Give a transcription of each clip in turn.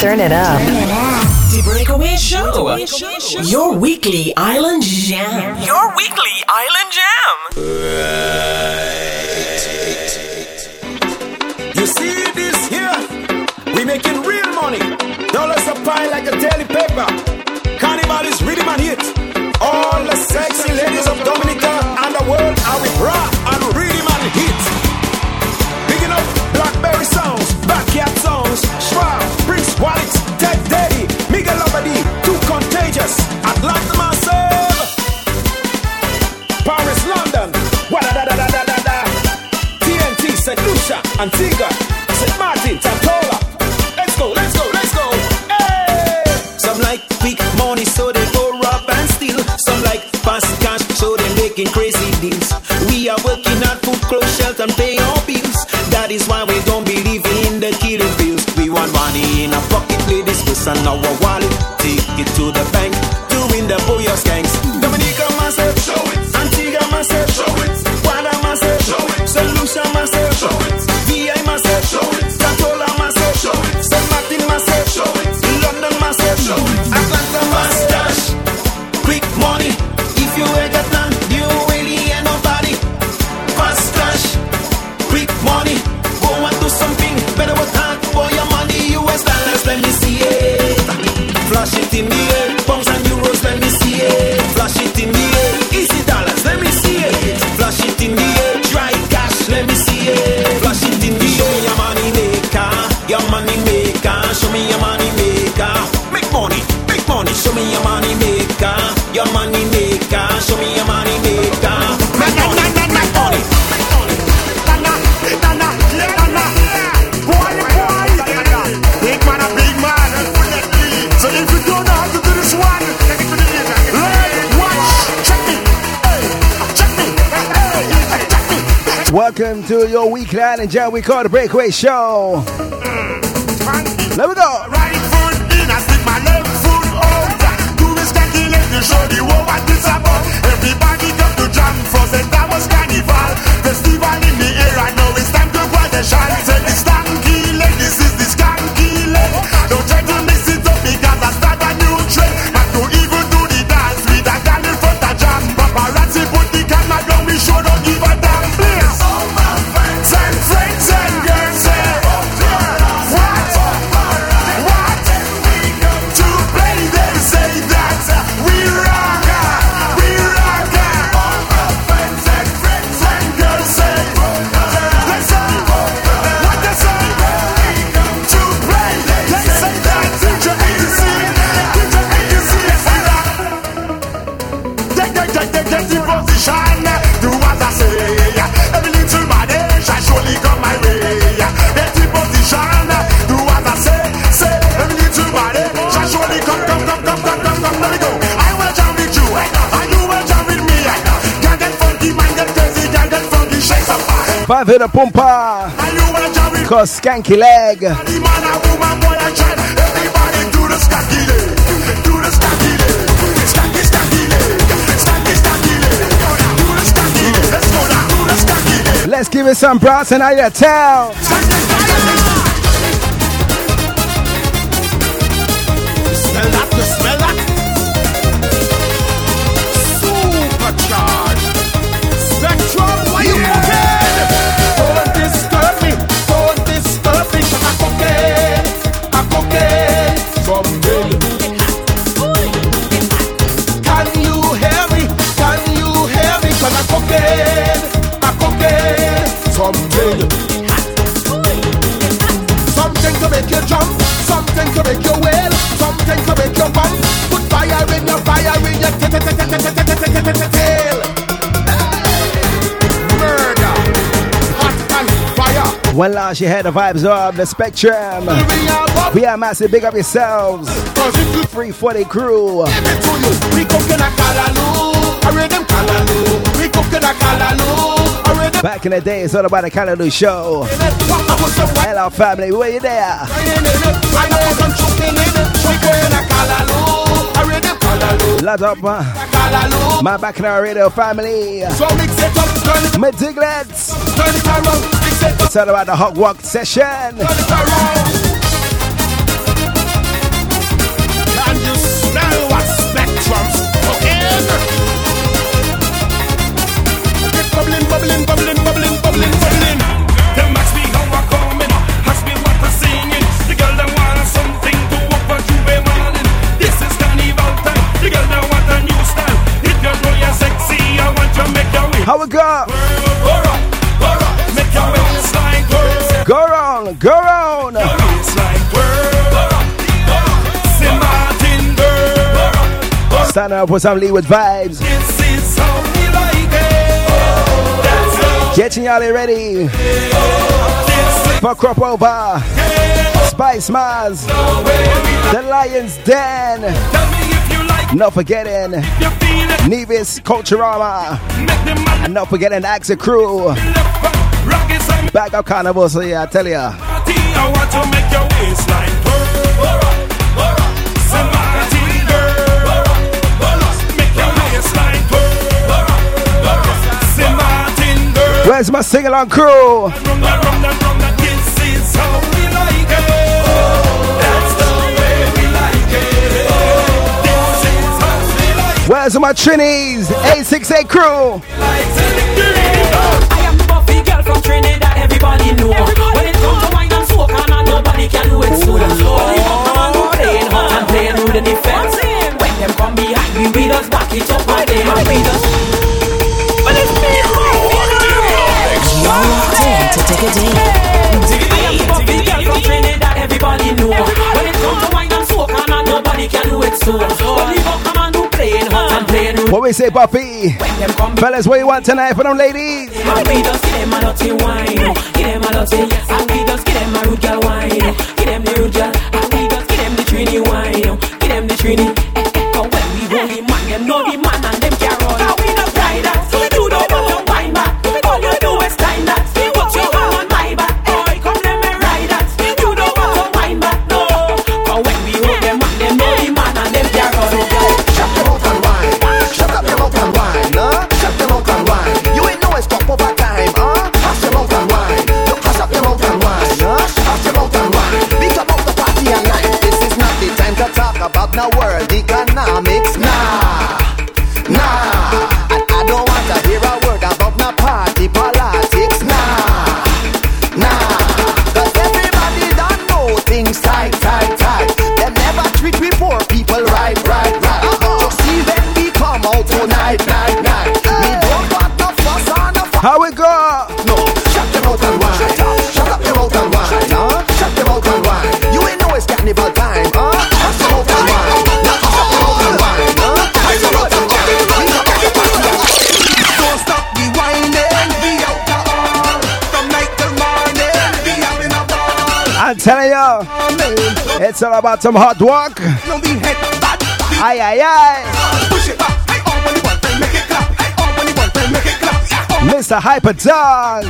Turn it up. The Breakaway Show. Your weekly Island Jam. Your weekly Island Jam. Right. You see this here? We making real money. Dollars a pile like a daily paper. Carnival is really and hit. All the sexy ladies of Dominica and the world are with Antigua, St. Martin, Tortola. Let's go, let's go, let's go. Hey! Some like quick money, so they go rob and steal. Some like fast cash, so they making crazy deals. We are working at food, clothes, shelter, and pay our bills. That is why we don't believe in the killing bills. We want money in our pocket, ladies, this and our wallet. Take it to the bank to your weekly and Jam we call the Breakaway Show. Mm. Let me go. Pave the pumper. Cause skanky leg. Let's give it some brass and I your tell. Smell that, smell. Smash your head, the vibes of the spectrum. We are massive, big up yourselves. 340 crew. Back in the day, it's all about the Callaloo show. Hello, family, where you there? Lad up, my, my back in our radio family. My diglets. Turn it around. Tell about the hot walk session. Can you smell what spectrum's? Bubbling, bubbling, bubbling, bubbling, bubbling, bubbling. Ask me how I coming, ask me what I'm singing. The girl that something to for you, be. This is carnival time. The girl that want a new style. If sexy, I want make your way. How we go? Girl, go on. Stand up for some Leeward vibes. Getting y'all ready. For crop over. Spicemas. The Lion's Den. Not forgetting Nevis Culturama. Not forgetting Axe Crew back. Up carnival, so yeah, I tell ya. I want to make your waistline. Where's my sing along crew? Where's my Trinis? 868 crew. From Trinidad, everybody know. When it comes to wine and soca, and nobody can do it so. When you come and do playing hot and playing through the defense. When them come behind me, we just back it up and they we just. But it's me, You're locked in to dig a deep. I am the Buffy girl from Trinidad, everybody know. When it comes to wine and soca, and nobody can do it so. When you come and do playing hot and playing through What we say, Buffy? Fellas, what you want tonight for them ladies? We just give them a You, it's all about some hard work. Don't be head bad. Be Aye, aye, aye. Push it back. Hey, on when you want to make it clap. Hey, on when you want to make it clap. Yeah, on Mr. Hyper Dog.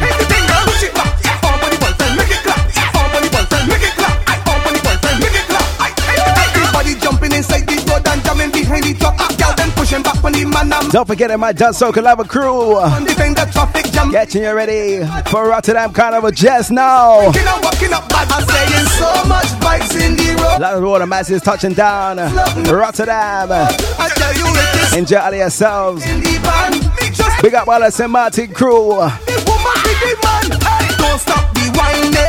Jumping inside road and jamming behind the truck. Girl, pushing back when the man am Don't forget it, my Just So Collabo crew. on the traffic jam. Getting you ready for Rotterdam Carnival just now. Walking up, walking up bad. I'm saying so much bikes in the A road. lot of water masses touching down. Rotterdam. I tell you it is Enjoy yourselves. the van. Big up all the St. Martin crew. the woman with the man. Hey, don't stop the whining.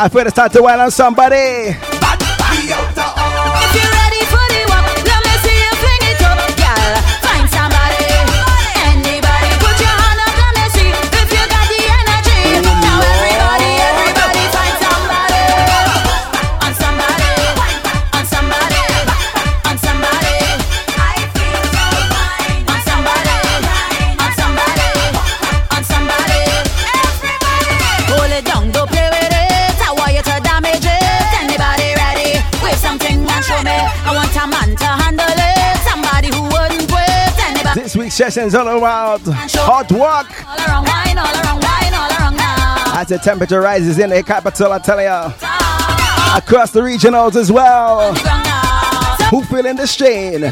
I feel it's time to wine on somebody. Session's all around hot all around wine, around wine. As the temperature rises in the capital, I tell you, across the regionals as well. Who feeling the strain?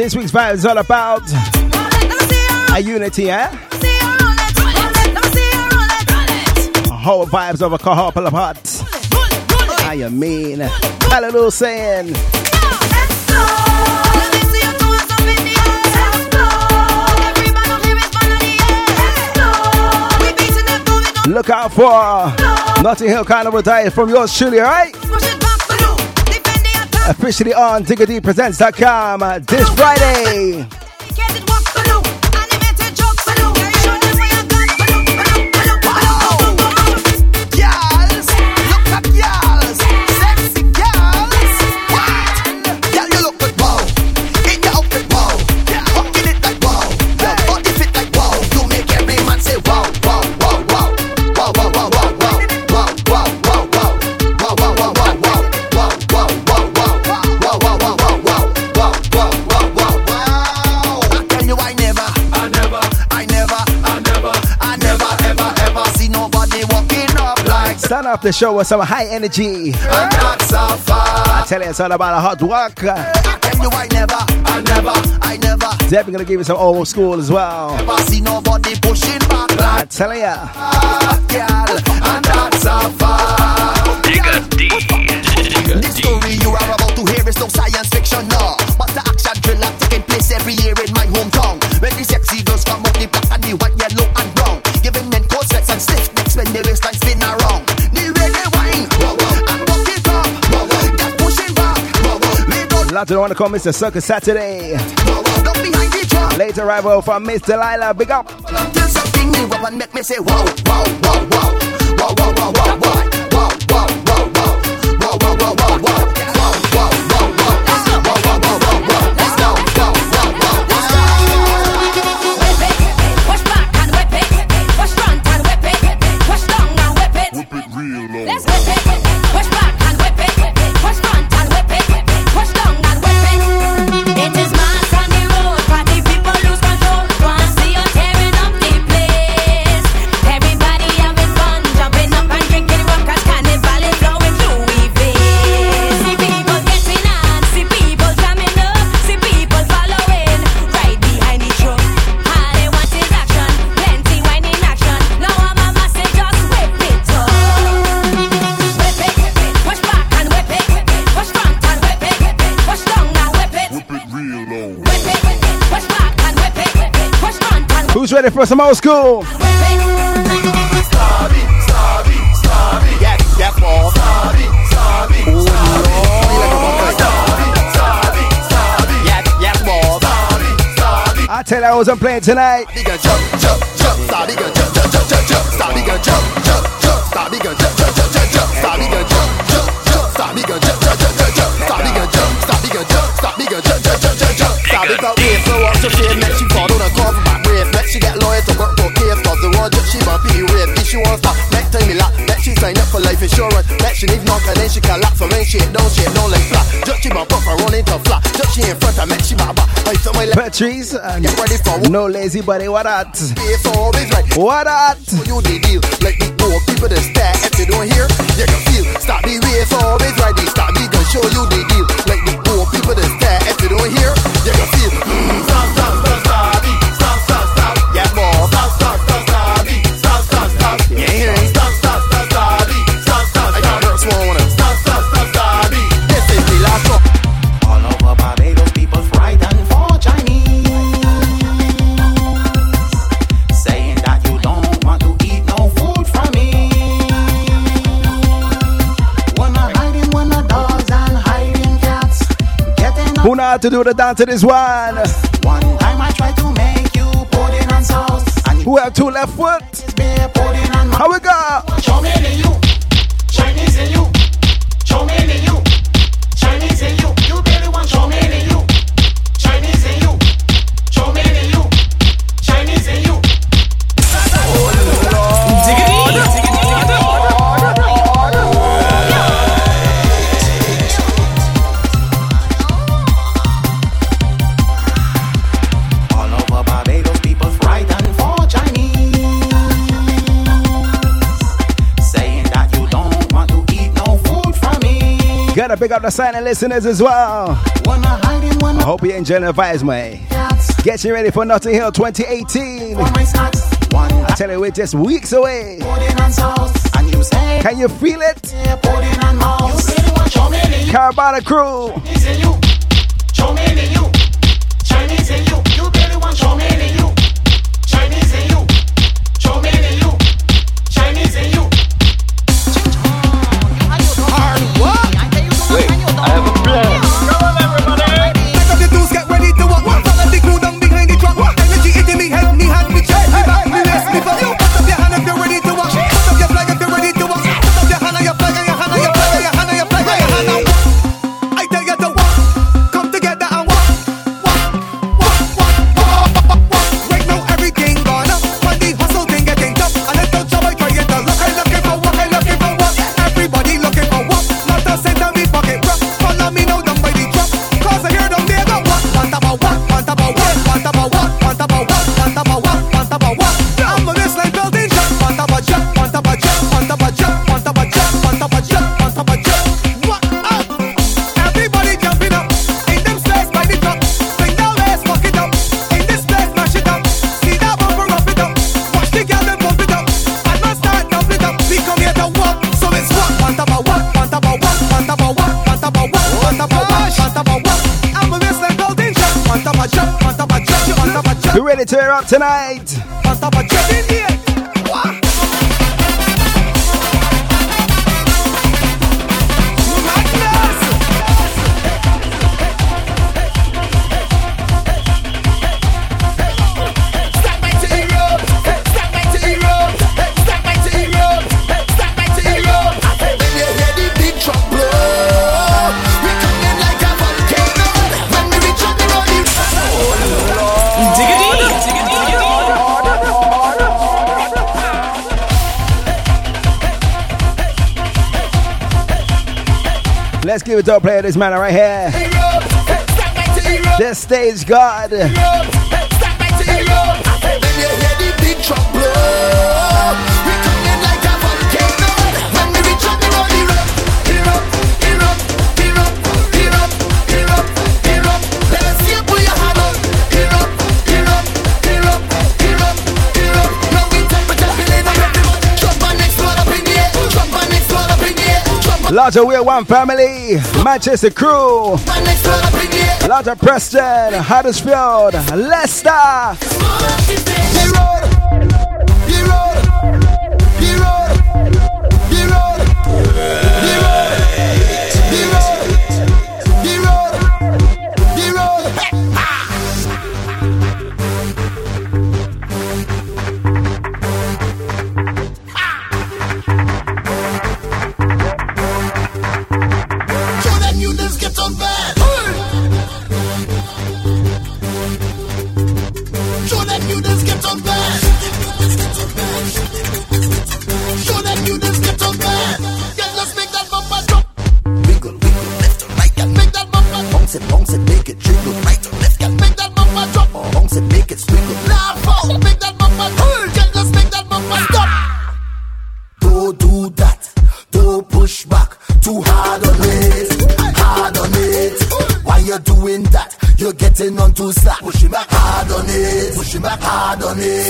This week's vibe is all about a unity, eh? Whole vibes of a couple of hearts. How you mean? Hallelujah saying. Look out for Notting Hill Carnival Diet from yours truly, alright? Officially on DiggerDPresents.com uh, this Friday. Like Start off the show with some high energy. and that's so far. I tell you, it's all about a hot work. I tell you I never, I never, I never, Definitely gonna give you some old school as well. ever see nobody pushing back I tell ya. a girl, and that's so far. Digger D. This story you are about to hear is no science fiction, no. But the action thriller taking place every year in my hometown. When the sexy girls come out the black and the white, out to the one to call Mr. Sucker Saturday. Late arrival from Miss Delilah. Big up. ready for some old school. I tell you, I wasn't playing tonight. Stop it up, wait for us to feel that you she be red. If she wants stop, make time me lock. Make she sign up for life insurance. Make she need knock and then she collapse. So when shit don't shit, don't like flat. Just she might pop her run into flat. Just she in front of make she back. I saw my left. Patrice, and Get ready for no lazy buddy. What that? It's always right. What that? For you the deal, like the more people that stare if they don't hear, you can feel. Stop the way it's always right. They stop me, gonna show you the deal. Like the more people that stare if they don't hear, you can feel. Mm, stop, stop, stop, stop, getting up. Who know how to do the dance to this one? One time I tried to make you pudding and sauce, and Who have two left foot? it's beer pudding and How we go? Chow mein in you, Chinese in you, gotta pick up the silent listeners as well. I hope you're enjoying the vibes, mate. you ready for Notting Hill 2018. I tell you, we're just weeks away. Can you feel it? Caribana crew. Europe tonight. Let's give it up, player. This man right here. The stage god. Larger Wheel One Family, Manchester Crew, Larger Preston, Huddersfield, Leicester.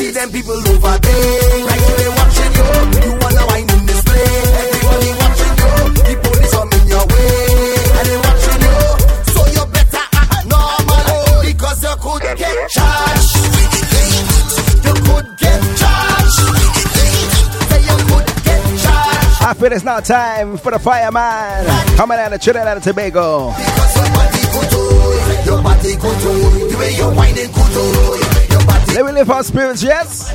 See them people over there. Like you they watching you. You wanna wine in this place. Everybody watching you. The police come in your way. And they watching you. So you better act normal. Oh, because you could get charged. You could get charged. Say you could get charged. I feel it's now time for the fireman. Coming out of Trinidad and Tobago. Because your body could do it. Your body could do it. The way you're whining could do it. Let me lift our spirits, yes?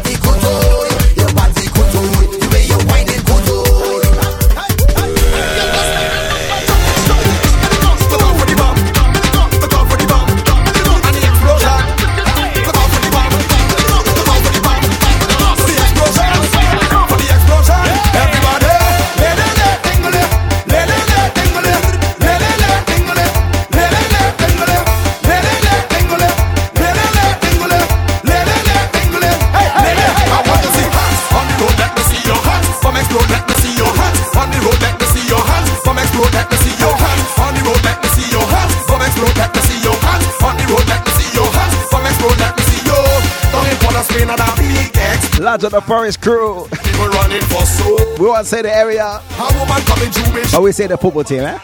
Out to the forest crew. People running for soul. We won't say the area, A woman coming to me, but we say the football team, eh?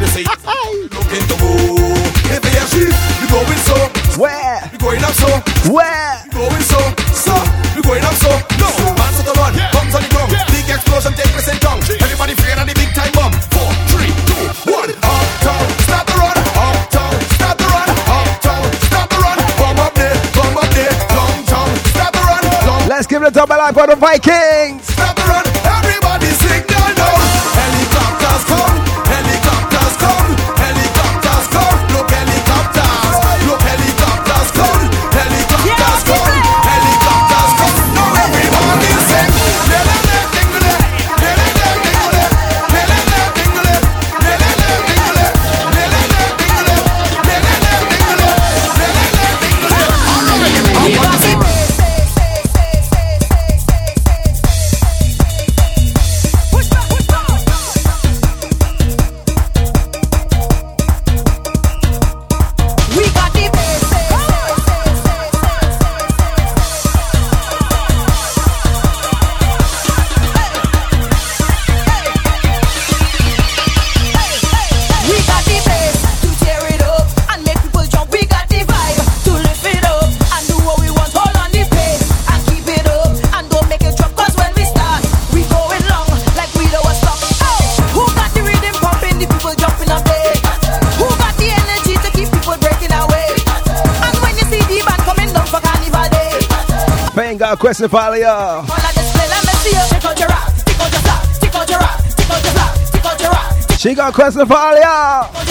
they say, looking to go. If they are sheep, you going so. Where? You going up so. Where? You going so. So, you going up so. No, man to the run, bombs on the ground. Big explosion take place in town. Everybody of the big time bomb. Four, three, two, one. Uptown, it up alive for the Vikings. request if I yeah. She got a question for all y'all.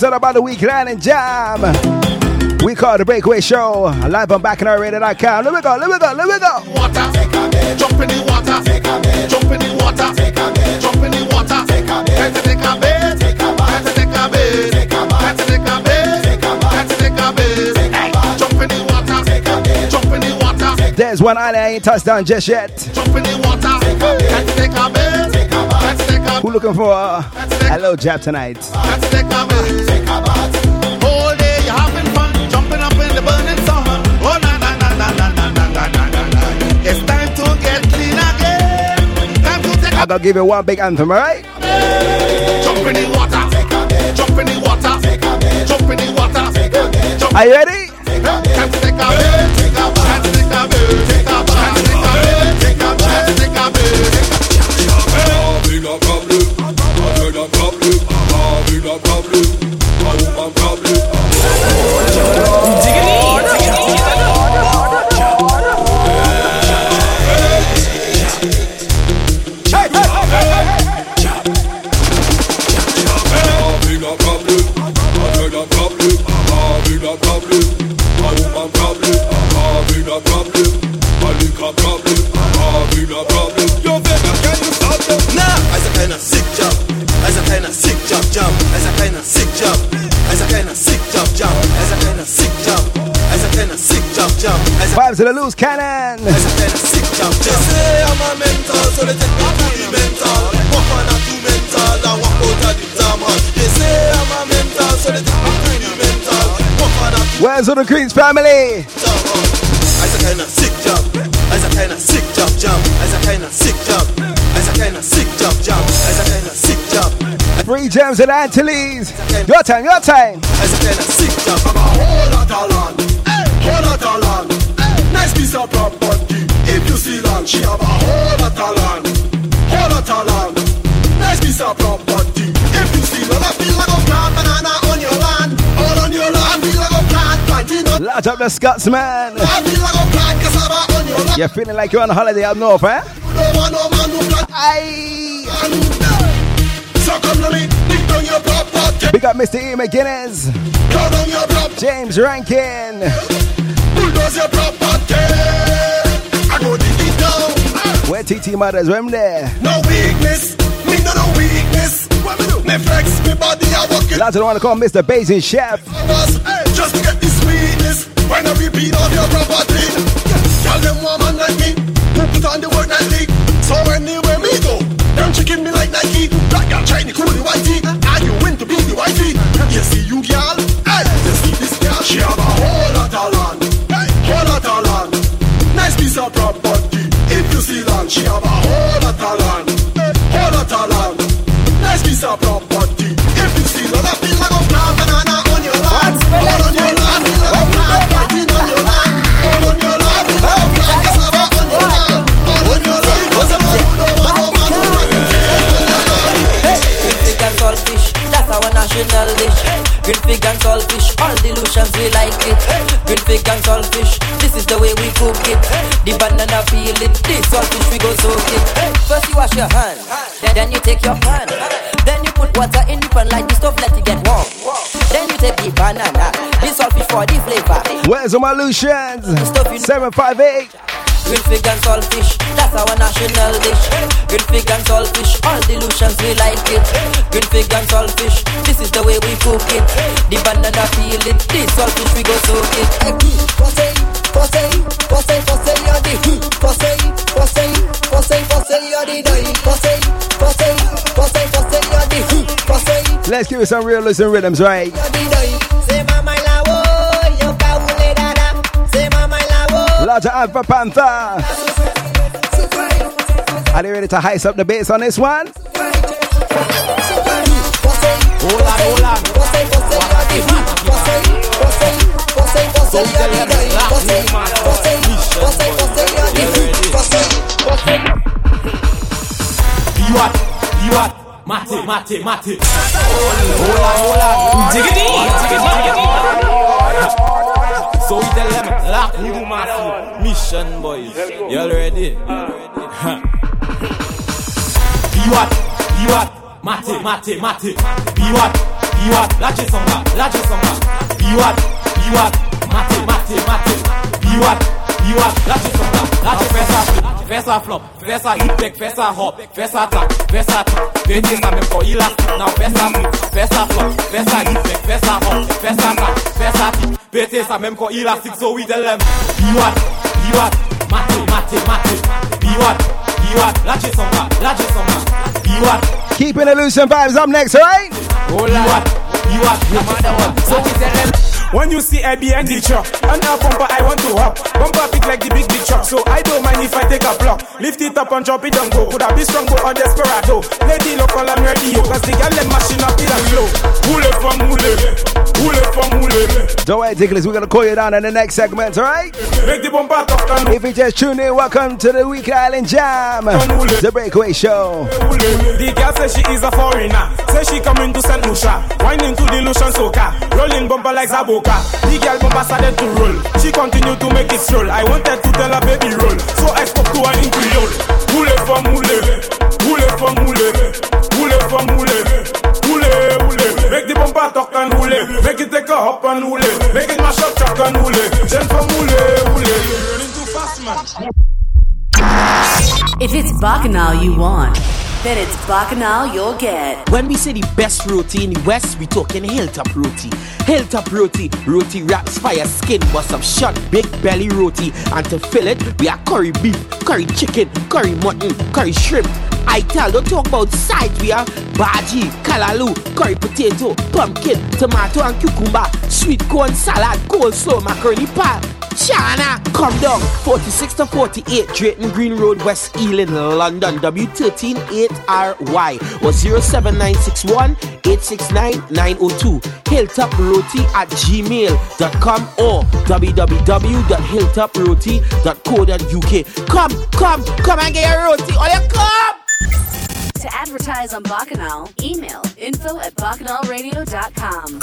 It's all about the weekend and jam. We call the Breakaway Show. Live on bacchanalradio.com. Let me go, let me go, let me go. water, jump in the water, jump in the water, There's one island I ain't touched down just yet. jump in the water. Try to take a bait, try to take a Who looking for a, a little jab tonight? Let's take a bath. All day you're having fun, jumping up in the burning sun. Oh na na na na na na na na na na na. It's time to get clean again. Time to take I gotta give you one big anthem, alright? jump in the water, jump in the water, jump in the water. Are you ready? Take a mental. Walk on a two Where's all the Queens family? Als a kleiner sick job, als a kleiner sick job als a kleiner sick job, als a kleiner sick job als a kleiner sick job. Free gems and Antilles. Your time, your time. Als a kleiner sick job. I'm a whole lot of land, whole lot of land. Of property. If you see land, she have a whole lot of land, whole lot of land. Nice piece of. If you see land, I feel like a plant banana on your land, all on your land. I feel like a plant, plant Large up the Scotsman. I feel like I'm blind cassava on your lap. You're feeling like you're on holiday up north, eh? One, no man, black. Aye. So come to me, dig down your property. Big up Mr. E. McGuinness. Down on your property. James Rankin. Bulldoze your property. I go dig it down. Where TT Mothers, when there. No weakness. Me no no weakness. What me do? Me flex me body, I walk it. Lots of the one to call Mr. Basin Chef. Boss, hey, just to get the sweetness. When I repeat on your property. Tell them woman like me. Who put on the word Nike. So anywhere me go. Them chicken me like Nike. Black girl trying to cool the whitey. And you win to be the whitey. You see you girl. Hey, you see this girl. She have a whole Piece of property. If you see land, she have a whole lot of land. Whole lot of land. Nice piece of property. Our national dish. Green fig and saltfish, all delusions we like it. Green fig and saltfish, this is the way we cook it. The banana peel it, the saltfish we go soak it. First you wash your hands, then, you take your pan. Then you put water in the pan like the stuff let it get warm. Then you take the banana, the saltfish for the flavor. Where's all my Lucians? 758. Green fig and saltfish, that's our national dish. Green fig and saltfish, all delusions we like it. Green fig and saltfish, this is the way we cook it. The banana peel it, the saltfish we go soak it. Posey, posey, posey, posey, you're the. Posey, posey, posey, posey, you're the die. Posey, posey, posey, posey, you're the. Posey, Let's give it some real listen rhythms, right? Larger Alpha Panther. Are you ready to heist up the bass on this one? Hold on, hold on. You what? You what? Mate, mate, mate. Hold on. Diggity, diggity, diggity. So we tell them, lock new massive mission, boys. You all ready? You what? You what? Mate, mate, mate. You what? You what? Laje songa, laje songa. You what? You what? Mate, mate, mate. You what? You what? Laje songa, laje fessa, fessa flop, hit back, fessa hop, fessa tap, fessa tap. Pete sa même quand il a now fessa flip, fessa flop, hit back, fessa hop, fessa tap, fessa tip. Pete sa même quand il a stick, so we tell them. You what? You what? Mate, mate, mate. What? You what? Laje songa, laje songa. You what? Keeping the loose and vibes up next, alright? Hold on. What? You what? No matter what. So we tell them. When you see Abby and the truck, and a bumper I want to hop. Bumper big like the big big truck, so I don't mind if I take a block. Lift it up and drop it down go. Could I be strong go on desperado? Lady local I'm ready yo, cause the girl them mashing up it and slow. Hule from from. Don't worry, Ticklies, we're gonna call you down in the next segment, alright? Make the bumper If you just tune in, welcome to the Week Island Jam, the Breakaway Show. The girl says she is a foreigner. Say she coming to St. Lucia. Winding to the Lucian soca. Rolling bumper like Zaboka. The girl bumper started to roll. She continued to make it stroll. I wanted to tell her baby roll. So I spoke to her in Creole. Hule from hule. Hule from hule. Hule from hule. Hule, hule. Make the bumper talk and hule. Make it take a hop and hule. Make it mash up truck and hule. Then from hule, hule. Running too fast, man. If it's Bacchanal you want, then it's Bacchanal you'll get. When we say the best roti in the West, we talking hilltop roti. Hilltop roti, roti wraps, fire skin, but some short, big belly roti. And to fill it, we have curry beef, curry chicken, curry mutton, curry shrimp. I tell, don't talk about sides. We have bhaji, kalalu, curry potato, pumpkin, tomato and cucumber, sweet corn salad, coleslaw, macaroni pie. China, come down 46 to 48 Drayton Green Road, West Ealing, London, W138RY or 07961 869 902. Hilltop Roti at gmail.com or www.hilltoproti.co.uk. Come, come, come and get your roti. All you come! To advertise on Bacchanal, email info at bacchanalradio.com.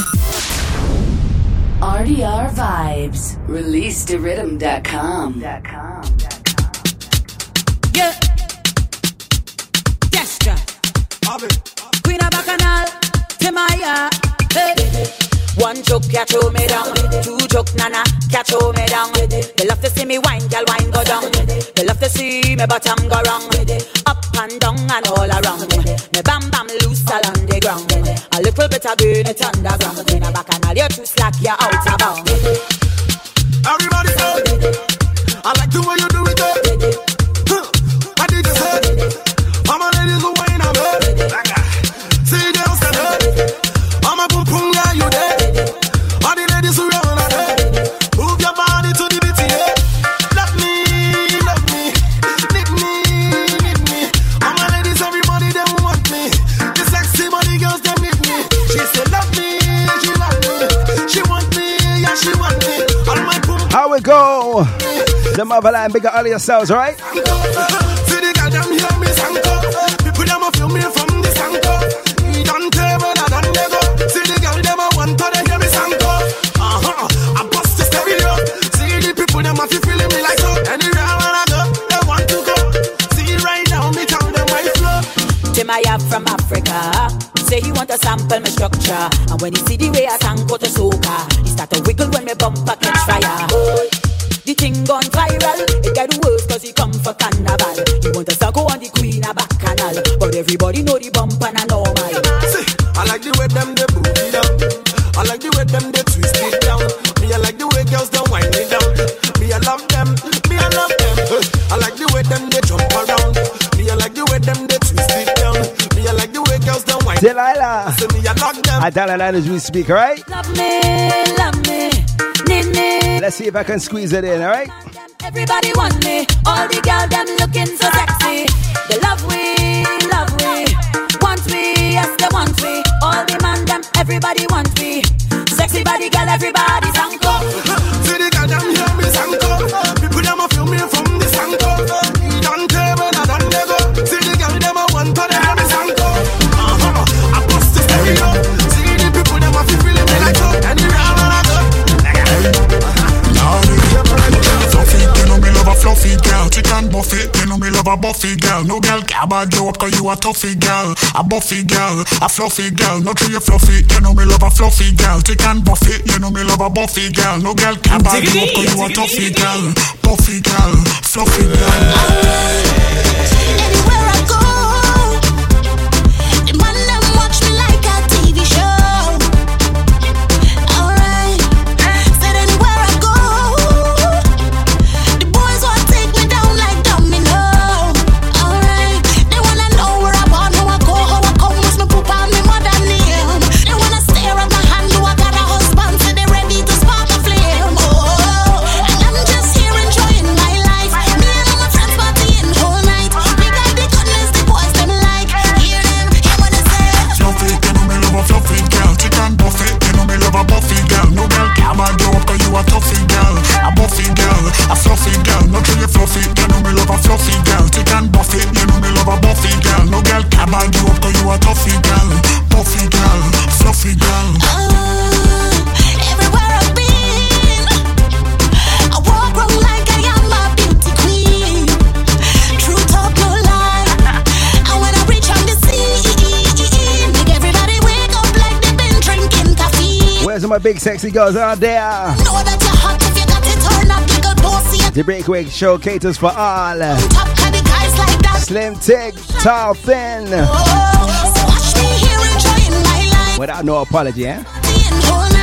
RDR Vibes. Release to rhythm.com. Yeah. Destra. Queen of Bacchanal. Timaya. Uh, hey. One choke, catch me down. Two choke, nana, catch me down. They love to see me wine, girl, wine go down. They love to see me bottom go wrong. Up and down and all around. Me bam bam loose all on the ground. A little bit of burn it underground. Queen of Bacchanal, you're too slack, you're out of bounds. Everybody say, I like the way you do go, they want to go. See right now me tell them my flow. Timaya from Africa. Say he want to sample my structure. And when he see the way I sang go to soca, he start to wiggle when me bumper catch fire. The thing gone viral. It get worse cause he come for carnival. He want to suckle on the queen of bacchanal. But everybody know the bumper na normal. See, I like the way them they boot it down. I like the way them they twist it down. Me I like the way girls don't wind it down. Me I love them. Me I love them. I like the way them they jump around. Me I like the way them they twist it down. Me I like the way girls don't wind. Delilah. So me I love them. I Delilah as we speak, alright? Love me, love me, need me. Let's see if I can squeeze it in, alright? Everybody want me. All the girls them looking so sexy. They love we, love we. Want me, yes they want me. All the man them, everybody want me. Sexy body girl, everybody sang buffy, you know me love a buffy girl. No girl care bad you up cause you a toughy girl. A buffy girl, a fluffy girl. No you fluffy, you know me love a fluffy girl. Chicken buffy, you know me love a buffy girl. No girl can bad you up cause you a toughy girl. Buffy girl, fluffy girl. My big sexy girls out there? Know that you're hot if you got it turned up, you got bossy. The Breakaway Show caters for all. Top kind guys like that. Slim, thick, tall, thin. So watch me here enjoying my life. Without no apology, eh?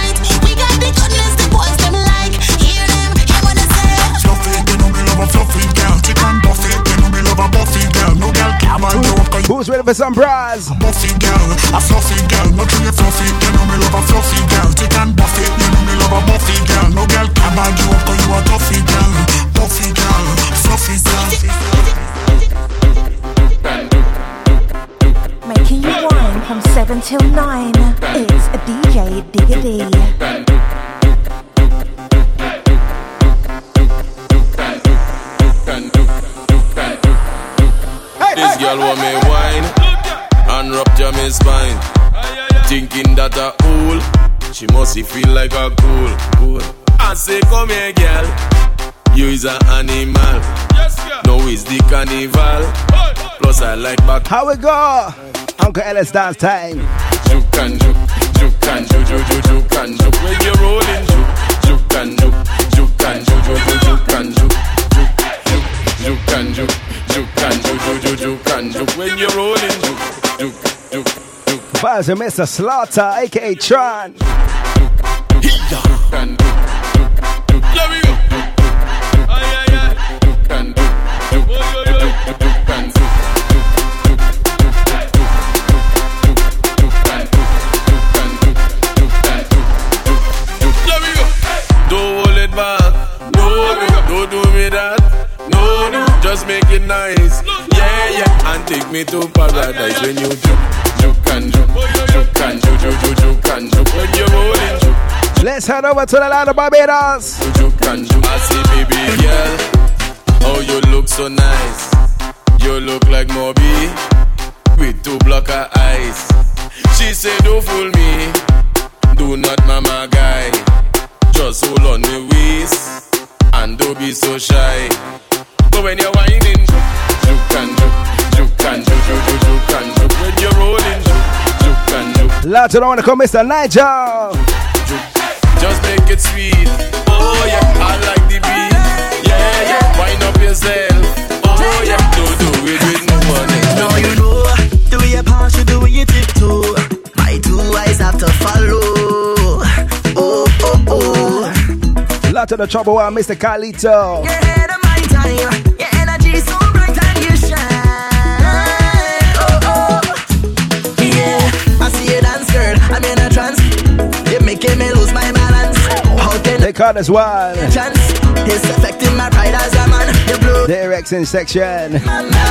Up cause Who's for some bras? Buffy girl, a fluffy girl. No true you fluffy, you know me love a fluffy girl. Chicken buffy, you know me love a buffy girl. No girl care bad you up cause you a toughy girl. Buffy girl, fluffy girl. Making you wine from 7 till 9. It's a DJ Diggity. This girl want me wine and rupture me spine. Thinking that a fool, She must feel like a cool, cool. I say, come here, girl. You is an animal. Yes, girl. No, it's the carnival. Plus, I like back. How we go? Uncle Ellis dance time. Juke and juke, juke and juke, juke, juke, juke and juke. When you're rolling, juke, juke and juke, juke and juke, juke, juke, juke and juke, juke, juke, juke and juke, juke and juke, juke, and Mr. Slaughter, aka Tron. Let me go. Ay, ay, ay. Just make it nice. Yeah, yeah, and take me to paradise when you juke, juke and juke, juke and juke, juke, juke, juke and juke. When rolling, juke, Let's head over to the land of Barbados. juke and juke. I say, baby girl, oh you look so nice. You look like Moby with two blocker eyes. She said, don't fool me, do not mama guy. Just hold on me waist and don't be so shy. But when you're whining, juke and juke, juke and juke, juke, juke, juke and juke. When you're rolling, juke, juke and juke. Lots of want to call Mr. Nigel. Just make it sweet. Oh yeah, I like the beat. Yeah, yeah, wind up yourself. Oh yeah, do do it with no one else. Now you know the way you pass, you the way you tiptoe. My two eyes have to follow. Oh oh oh. Lot of the trouble uh, with Mr. Carlito. You're ahead of my time. Your energy so bright and you shine. Yeah, Oh, oh. I see you dance. I'm a trance. You're making me lose my balance. How can They call as well. chance? It's affecting my pride as a man. You blow. The erection section.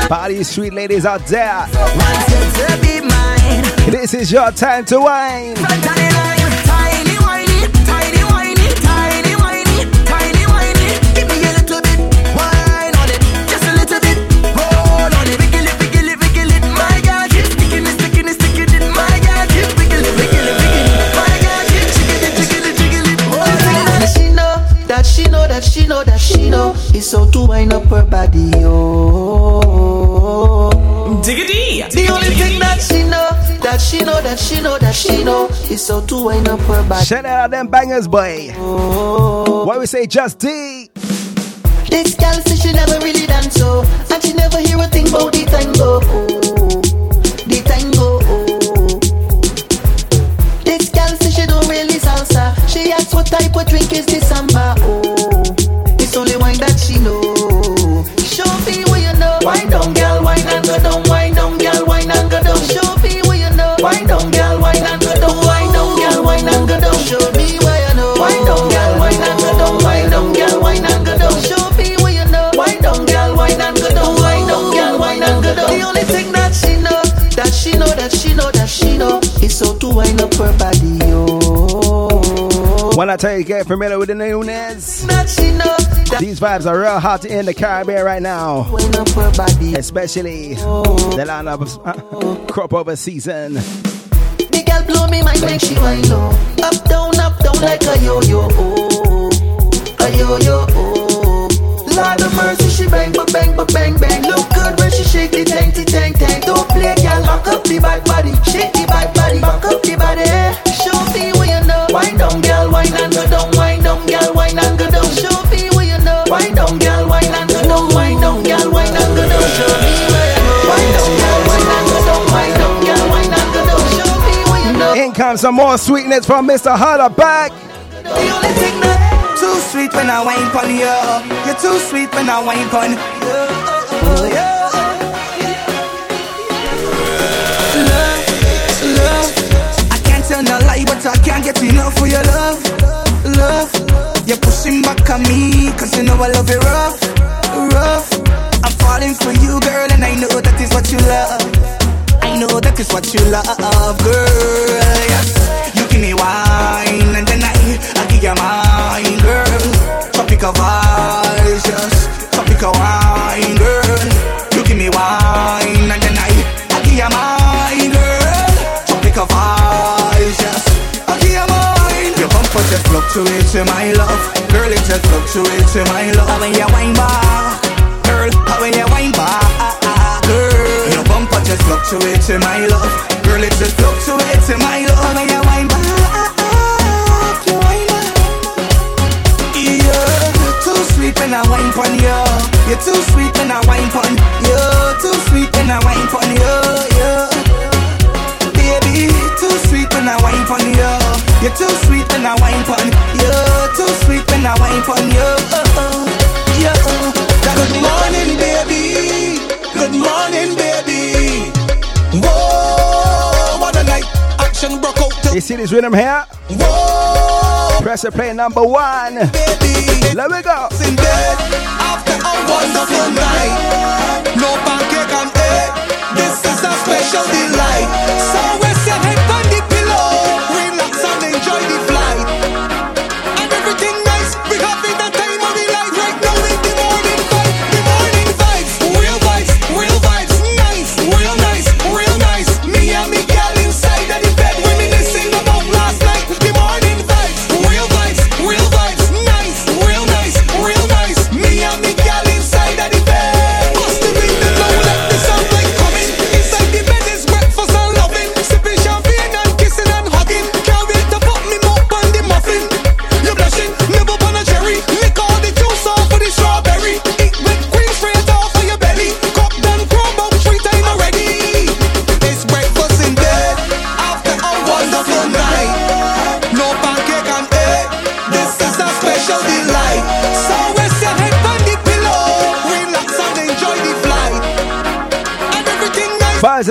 Party sweet ladies out there. to be mine. This is your time to wine. That she know, that she know. It's so to wind up her body, oh. Diggity. The only thing that she know, that she know, that she know, that she know, is so to wind up her body. Shout out them bangers, boy. Oh. Why we say, just D. This girl says she never really dance so, and she never hear a thing about the tango. Oh, the tango. Oh. This girl says she don't really salsa. She asks what type of drink is this samba. Oh, Show me what you know. Wine down, girl, wine and go down. Wine down, girl, wine and go down. Show me what you know. Wine down, girl, wine and go down. Wine down, girl, wine and go down. The only thing that she know, that she know, that she know, that she know, is so to wind up her body, oh. When I tell you, get familiar with the Nunes. That she know, These vibes are real hot in the Caribbean right now. wind up her body. Especially the land of uh, crop over season. Girl blow me mind, make she wind low. Up down, up down like a yo-yo, oh. A yo-yo, oh. Lord of mercy, she bang, but bang, but bang, bang. Look good when she shake the tank, tank, tank. Don't play, girl, back up the bad body. Shake comes some more sweetness from Mr. Thing that Too sweet when I wine pon you. You're too sweet when I wine pon you. Love, love. I can't tell no lie, but I can't get enough for your love. Love. You're pushing back on me, cause you know I love you rough, rough. I'm falling for you, girl, and I know that is what you love know that is what you love, girl. Yes, you give me wine and then I, I give you mine, girl. Tropical vibes, yes, tropical wine, girl. You give me wine and then I, I give you mine, girl. Tropical vibes, yes, I give you mine. Your comfort just fluctuates in my love, girl. It just fluctuates in my love. How when you wine back, girl? How when you wine back? just fluctuates in my love. Girl, it just fluctuates in my love. And you wind back, you wind up. Yeah, you're too sweet when I wind on you. You're too sweet when I wind on you. Too sweet when I wind on you. you. Baby, too sweet and I wine pon you. You're too sweet and I wine pon you. Too sweet and I wine pon you. Yeah. Good morning, baby. Good morning, baby. Whoa, what a night. Action broke out. To- you see this rhythm here? Whoa. Press play number one. Baby. Let me go. In bed after a wonderful night. No pancake and egg. This is a special delight. So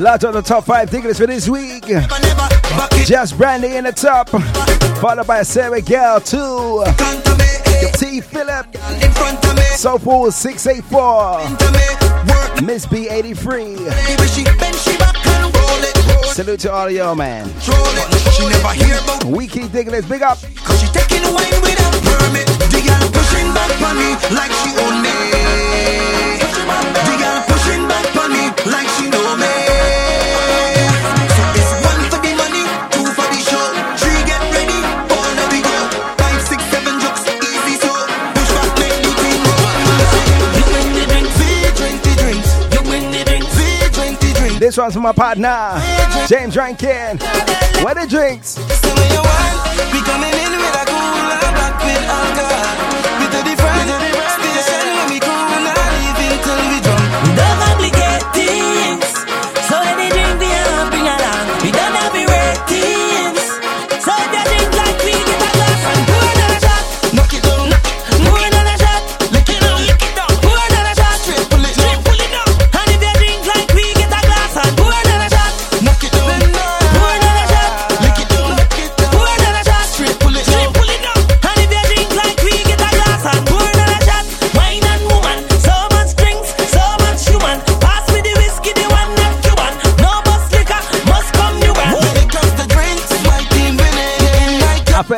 Lots of the top five tickets for this week. Just Brandy in the top, followed by Sarah Gal 2. T. Phillip, Soulful 684, Miss B83. Salute to all y'all, man. Weekly Diglets, big up. Cause she taking without permit. The girl pushing back on me like she own me. The girl This one's from my partner, James Rankin. What the drinks?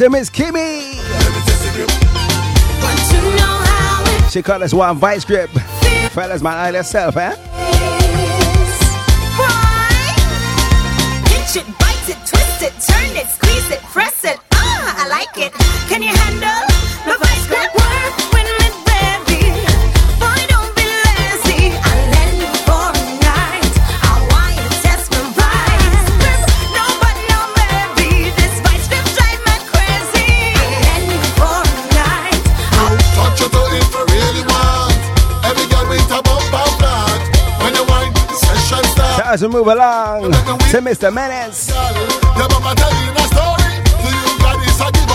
And Miss Kimmy. She called us one vice grip. Fellas, man, I yourself, eh? As we move along to Mr. Menace. Your mama tell you a story. Do you got this? I give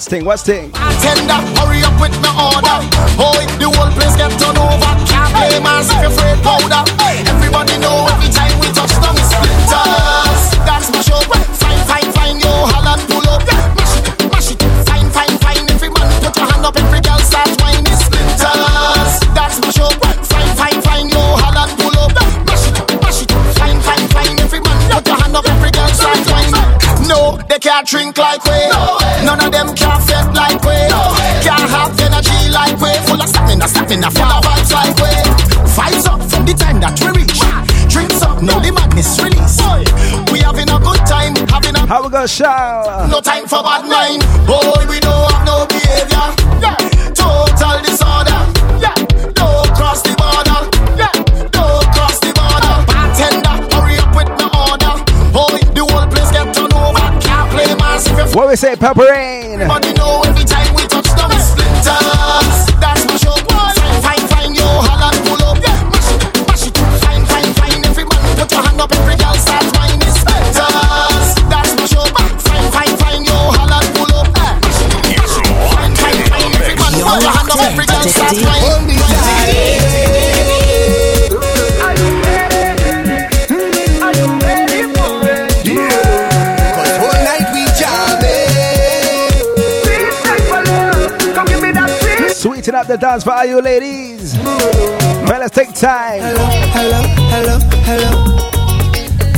What's thing? What's thing? Tender, hurry up with my order. Boy, the whole place get turned over. Can't play mass if you're afraid powder. Everybody know every time we touch down it's splinters. That's my show. Fine, fine, fine, yo, Holland pull up. Mash it, mash it. Fine, fine, fine. Every man put your hand up. Every girl start whining. It's splinters. That's my show. Fine, fine, fine, yo, Holland pull up. Mash it, mash it. Fine, fine, fine. Every man put your hand up. Every girl start whining. No, they can't drink like we. None of them can stamina, stamina, full of vibes like. Vibes up from the time that we reach. Drinks up, now the madness release. We having a good time, having a How we gonna shout? no time for bad mind. Boy, we don't have no behavior. Yeah. Total disorder. Yeah. Don't cross the border. Yeah. Don't cross the border. Bartender, hurry up with my order. Boy, the whole place get turned over. Can't play mass if you What we say, Pepper Rain? Everybody the dance for you ladies. Fellas, take time. Hello, hello, hello, hello.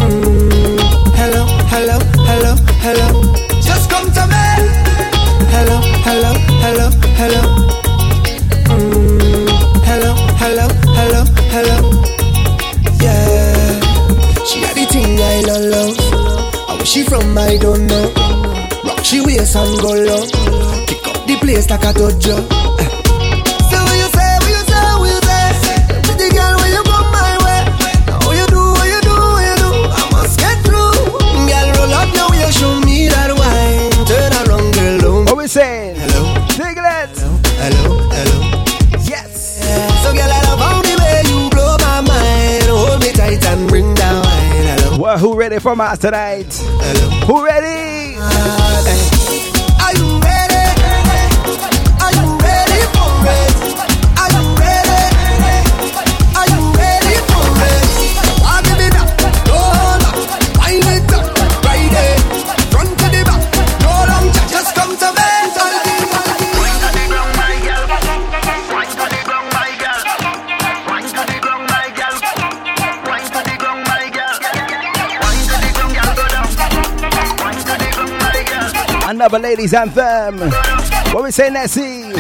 Mm, hello, hello, hello, hello. Just come to me. Hello, hello, hello, hello. Mm, hello, hello, hello, hello. Yeah, she had the thing I don't love. Where she from, I don't know. Rock she waist and go low. Kick up the place like a dojo. Who ready for mass tonight? hello. Who ready? Another ladies anthem. What we say, Nessie?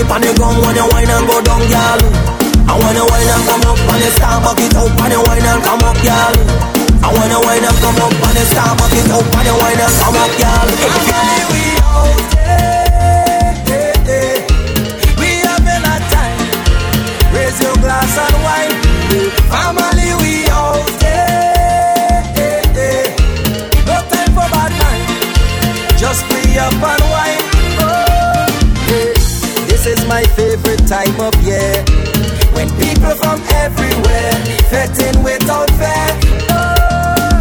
It on the ground, when you whine and go down, girl. I wanna wine and come up and you start back it up and you wine and come up, girl. I wanna wine and come up and you start back it up and you wine and come up, girl. Family, we out there, eh, eh. we having a time. Raise your glass and wine. Family, we eh, eh. no time for bad man. Just free up and time of year. When people from everywhere feting without fear. Oh,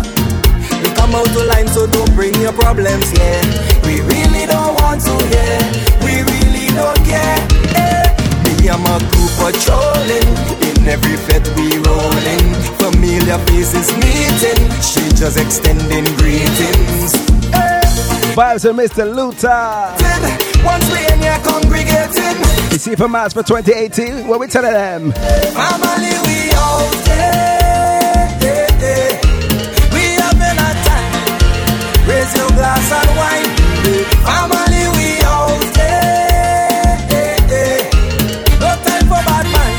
we come out to line, so don't bring your problems here. We really don't want to hear. We really don't care. Eh. Me and my crew patrolling. In every fete we rolling. Familiar faces meeting. Just extending greetings. Vibes with Mr. Luther. Once we in here congregating. You see for Mass for 2018, what we telling them? Family, we out there. eh, eh. We having a time. Raise your glass and wine. Family, we out there. eh, eh. No time for bad man.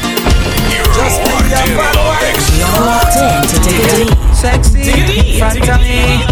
Just free up and wine. You're locked in to Diggity. Sexy, front of me.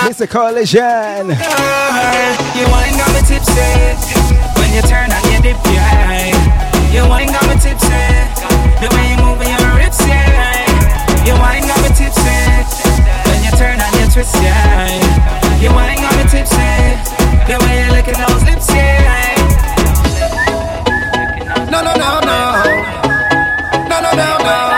Can't even. Mr. Coalition. You ain't got me tipsy when you turn and you dip, yeah. You ain't got me tipsy the way you move your hips, yeah. You ain't got me tipsy when you turn and you twist, yeah. You ain't got me tipsy the way you licking those lips, yeah. No, no, no, no. No, no, no, no.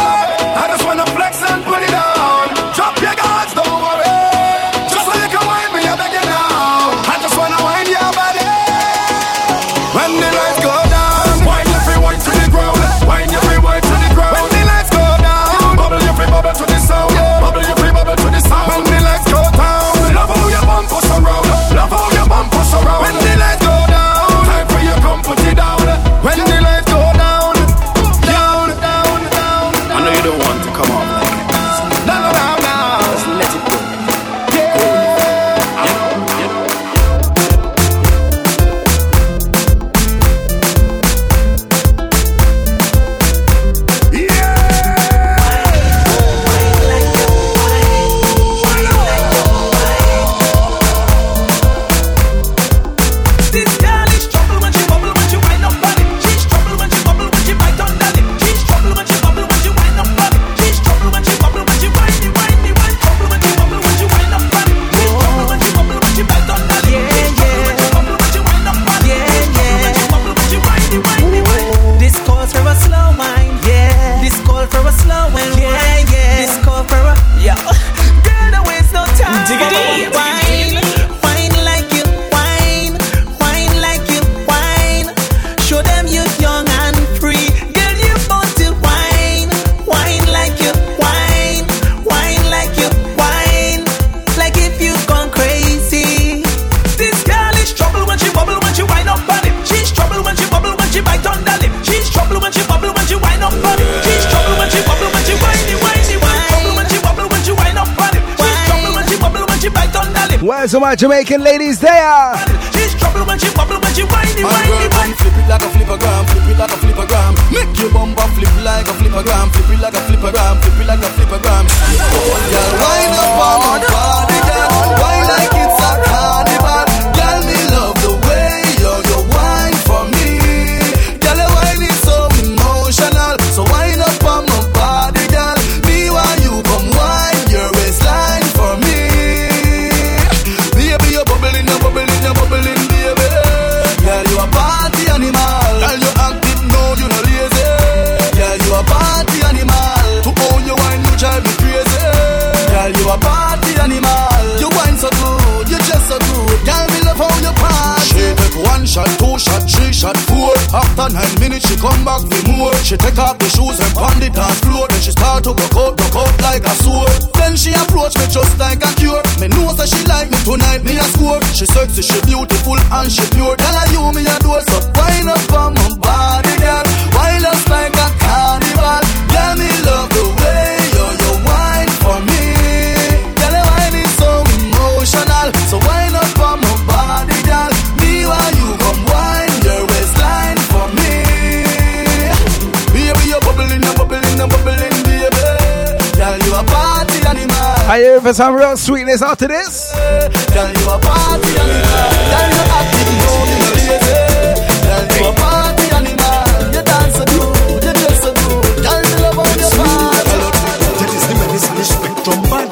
Where's all my Jamaican ladies there? She's trouble when she bubble when she whiny, My whiny, girl, whiny. flip it like a flippergram, flip it like a flippergram. Make your bumper flip like a flippergram, flip it like a flippergram, flip it like a flippergram. Girl, wind up on my body, girl, wine like After nine minutes, she come back for more. She take off the shoes and pound it dance floor. Then she start to go out, go out like a sword. Then she approach me just like a cure. Me know that she like me tonight, me a score. She sexy, she beautiful and she pure. Tell her you me a do so wind up on my body, girl. Wind us like Are you for some real sweetness after this? You a party animal. You you dance love how you party. That is the medicine, the spectrum band.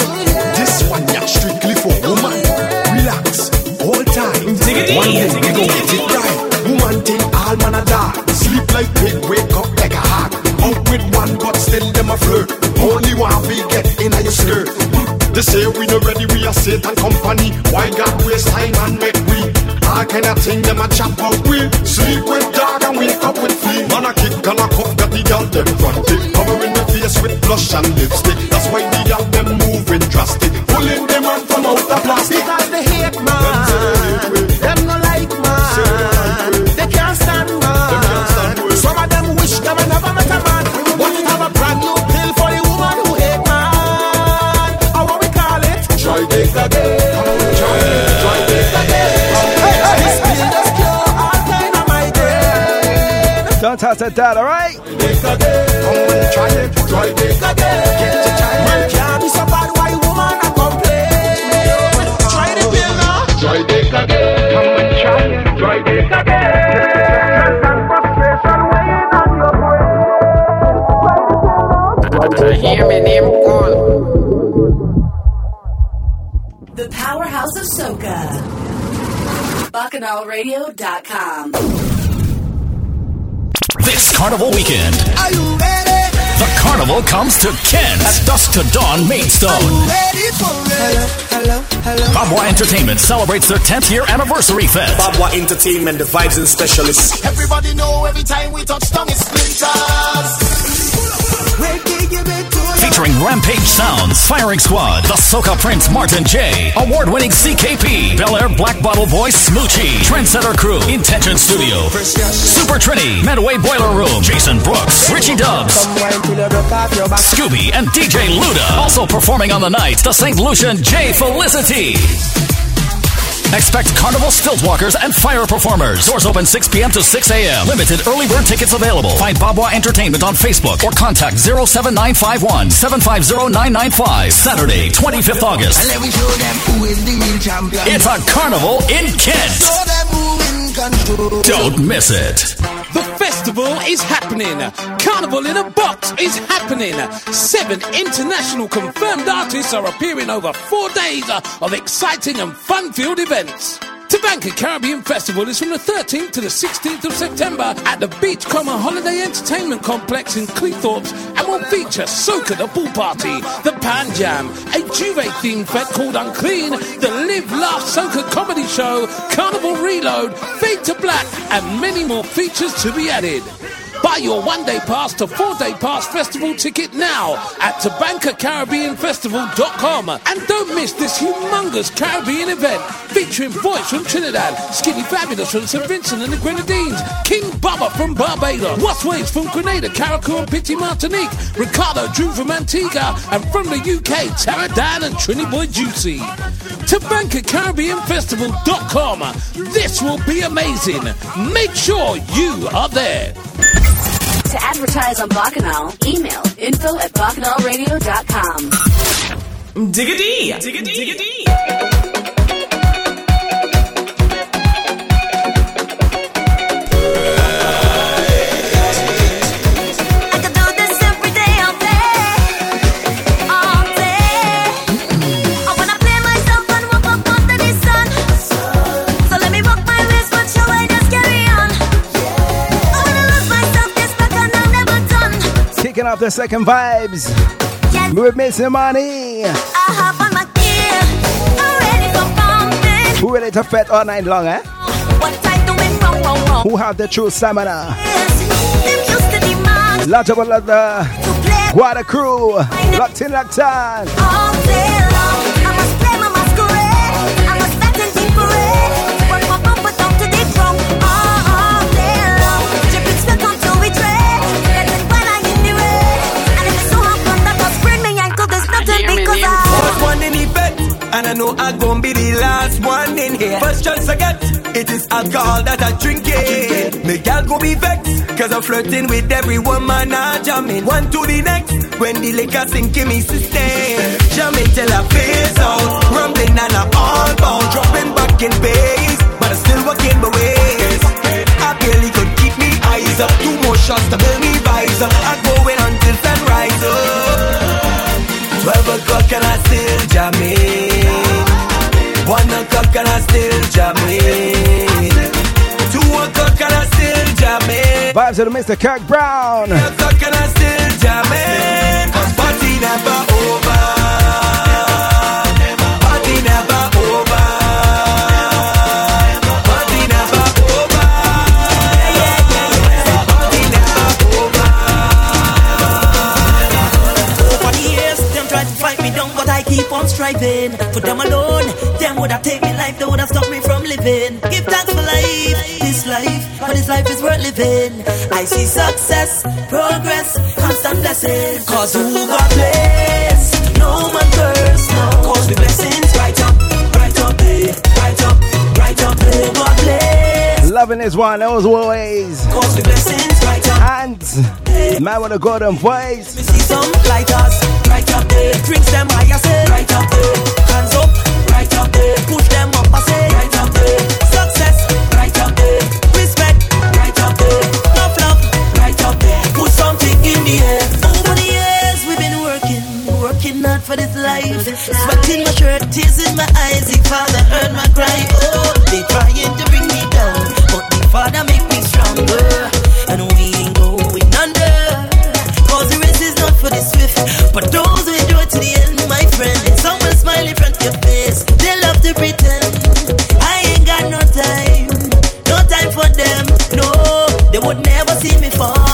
This one, strictly for woman. Relax, all time. One day we gon' get it right. Woman all man a. Sleep like pig, wake up like a with one, but still them a flirt. Only one we get your skirt. They say we no ready, we are Satan company. Why God waste time and make we? Kind of thing them a chop out we. Sleep with dog and wake up with flea. Man a kick and a cuff, got the girl them frantic. Covering the face with blush and lipstick. That's why the girl them moving drastic. Pulling them on from out the plastic. Because they hate man. Try the pill now. Try this again. Come and try it, try this again. Hear me name The powerhouse of soca. BacchanalRadio.com. This carnival weekend, Are you ready? the carnival comes to Kent at Dusk to Dawn Maidstone. Ready for it? Hello, hello, Babwa Entertainment celebrates their 10th year anniversary fest. Babwa Entertainment, the vibes and specialists. Everybody know every time we touch down it's splinters. Featuring Rampage Sounds, Firing Squad, The Soca Prince Martin J, award winning CKP, Bel Air Black Bottle Voice Smoochie, Trendsetter Crew, Intention Studio, Super Trini, Medway Boiler Room, Jason Brooks, Richie Dubs, Scooby, and DJ Luda. Also performing on the night, the St. Lucian J Felicity. Expect carnival stilt walkers and fire performers. Doors open 6 p.m. to 6 a.m. Limited early bird tickets available. Find Babwa Entertainment on Facebook or contact 07951 750 995. Saturday, 25th August. And let me show them who is the real champion. It's a carnival in Kent. Show them who in control. Don't miss it. The festival is happening. Carnival in a Box is happening. Seven international confirmed artists are appearing over four days of exciting and fun-filled events. Tabanka Caribbean Festival is from the 13th to the 16th of September at the Beachcomber Holiday Entertainment Complex in Cleethorpes and will feature Soca the Pool Party, the Pan Jam, a J'ouvert themed fete called Unclean, the Live Laugh Soca Comedy Show, Carnival Reload, Fade to Black, and many more features to be added. Buy your one day pass to four day pass festival ticket now at TabankaCaribbeanFestival.com. And don't miss this humongous Caribbean event featuring Voice from Trinidad, Skinny Fabulous from St. Vincent and the Grenadines, King Bubba from Barbados, What's Waves from Grenada, Carriacou and Petite Martinique, Ricardo Drue from Antigua, and from the UK, Tara Dan and Trini Boy Juicy. To BankerCaribbeanFestival.com. This will be amazing. Make sure you are there. To advertise on Bacchanal, email info at bacchanalradio.com. Diggity! Diggity! Diggity! The second vibes. Money. I hop on my gear, I'm ready for pumping. Who ready to fret all night long, eh? What I doing wrong, wrong, wrong? Who have the true stamina? Them used to demand Lot of the Guada crew. Locked in, locked on. And I know I'm gonna be the last one in here. First chance I get, it is alcohol that I drink it. Me gal go be vexed, cause I'm flirting with every woman I jamming. One to the next, when the liquor sink in me system. Jamming till I face out, rumbling and I all bound, dropping back in base, but I'm still working my ways. I barely could keep me eyes up, two more shots to build me up. I'm going until sunrise up. Twelve o'clock and I still jamming. One o'clock and I still jamming. Two o'clock and I still jamming. Vibes to the Mr. Kirk Brown. Three o'clock and I still jamming. Cause party never but I keep on striving. For them alone, them would have taken life, they would have stopped me from living. Give thanks for life, this life, but this life is worth living. I see success, progress, constant blessing. Cause who got blessed? No man curse, no. Cause the blessings right up, right up, eh, right up, right up, eh, God bless. Loving this one, as always. Cause the blessings right up. And man with a golden voice. Me see some lighters, right up there. Drinks them high, I say, right up there. Hands up, right up there. Push them up, I say, right up there. Success, right up there. Respect, right up there. Love, love, right up there. Put something in the air. Over the years, we've been working, working hard for this life. Sweat in my shirt, tears in my eyes. The father heard my cry. Oh, they trying to father make me stronger. And we ain't going under. Cause the race is not for the swift, but those who endure to the end, my friend. Someone smile in front your face, they love to pretend. I ain't got no time, no time for them. No, they would never see me fall.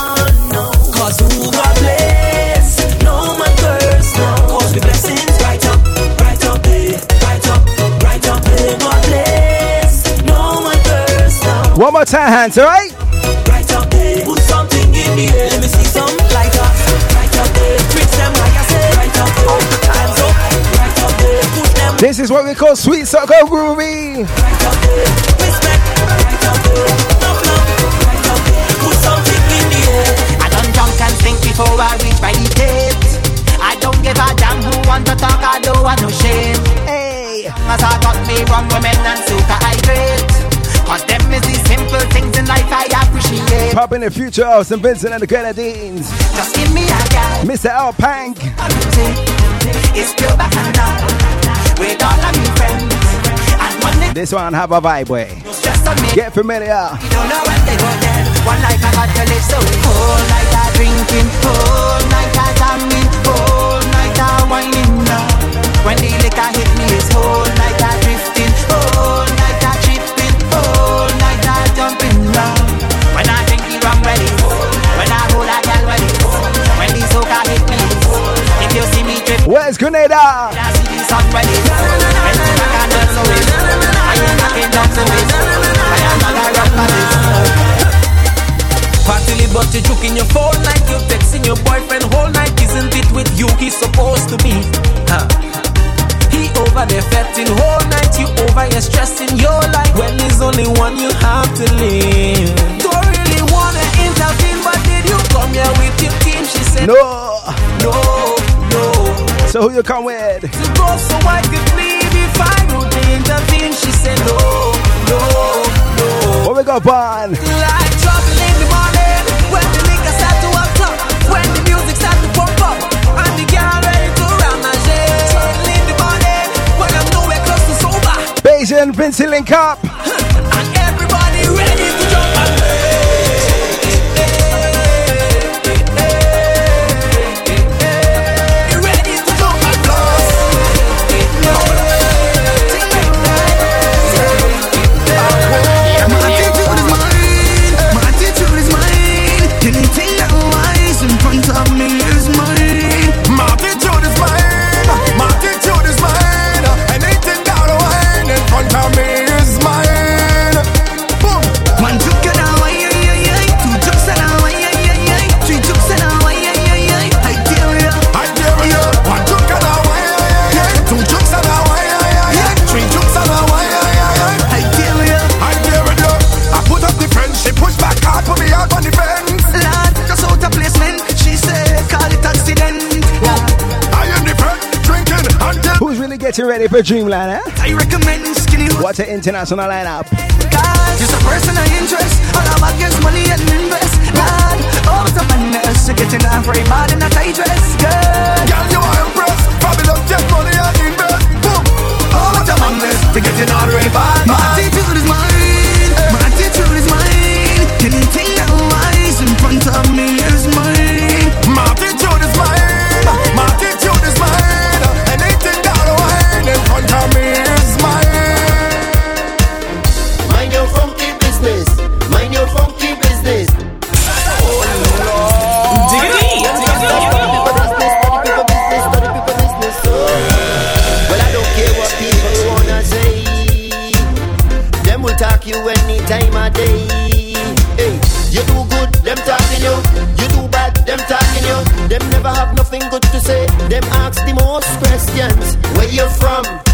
One more time, hands, alright? Right up there, put something in the air. Let me see some lighters. Right up there, tricks them like I said. Right up there, hands up. Right up there, push them. This is what we call sweet sucker groovy. Right up there, respect. Right up there, love, love. Right up there, put something in the air. I done drunk and think before I reach my gate. I don't give a damn who want to talk, I don't want no shame. Hey, as I got me wrong women and super hydrate. Cause them is the simple things in life I appreciate. Pop in the future of St. Vincent and the Grenadines. Just give me a gal. Mr. Al Pank. It's pure back and down. With all of friends. This one have a vibe way. just on me. Get familiar. You don't know when they go dead. One life I got to live, so whole night I drinking, whole night I jamming, whole night I whining now. When the liquor hit me, it's whole night I drifting, Nice Grenada. Partly, but you're joking your phone like you're texting your boyfriend whole night. Isn't it with you he's supposed to be? He over there feting whole night. You over here stressing your life. When there's only one you have to live. Don't really wanna intervene, but did you come here with your team? She said, No, no feting who you come with? To go so I could leave if I would intervene. She said no, no, no. What we got, Bon? Like trouble in the morning when the liquor start to o'clock, when the music start to pump up, and the girl ready to ramage. Trouble in the morning when I'm nowhere close to sober, Link Who's really getting ready for Dreamland, eh? I recommend skinny What's the international lineup? Cause just a person of interest. All about gets money and invest. Lad, all the madness. You're getting off very bad in a tight dress. Girl, Girl, you are impressed. Fabulous, get money and invest. Boom. all the madness. You're getting off very bad. My attitude is mine. My attitude is mine. Anything that lies in front of me is mine. Never have nothing good to say. Them ask the most questions. Where you from?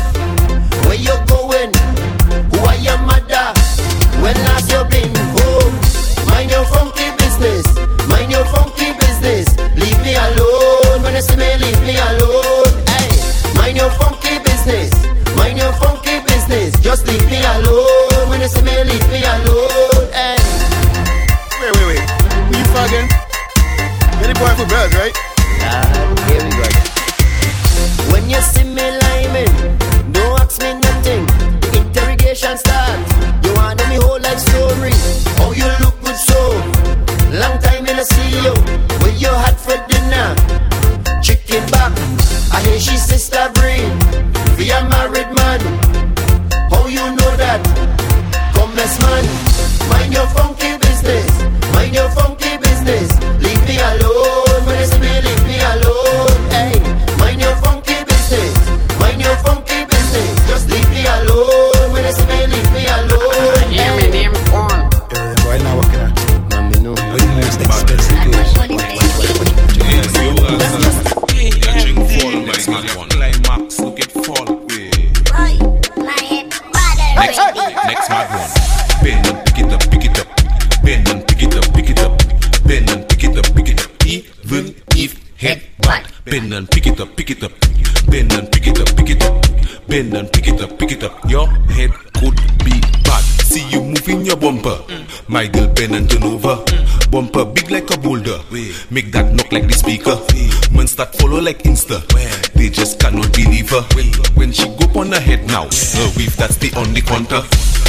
Weave that's the only counter.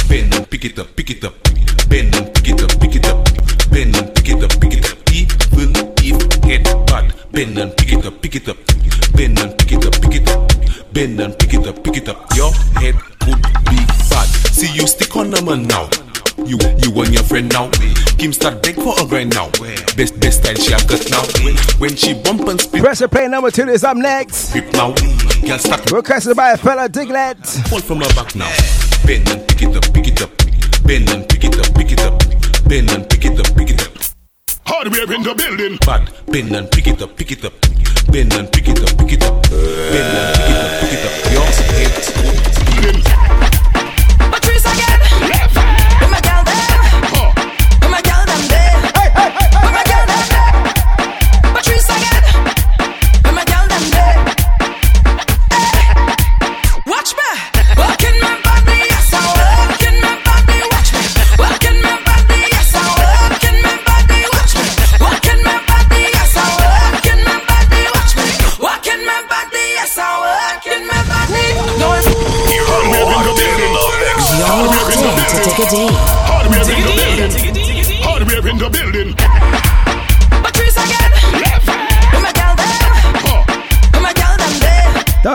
Bend and pick it up, pick it up. Bend and pick it up, pick it up. Bend and pick it up, pick it up. Even if head bad. Bend and pick it up, pick it up. Bend and pick it up, pick it up. Bend and pick it up, pick it up. Your head could be bad. See you stick on the man now. You, you and your friend now. Kim start beg for a grind now. Best, best style she have got now. When she bump and spit. Press play number two is up next. Grip now. Girl start Requested by a fella Diglet. Pull from her back now. Bend and pick it up, pick it up. Bend and pick it up, pick it up. Bend and pick it up, pick it up. Hardware in the building. Bad. Bend and pick it up, pick it up. Bend and pick it up,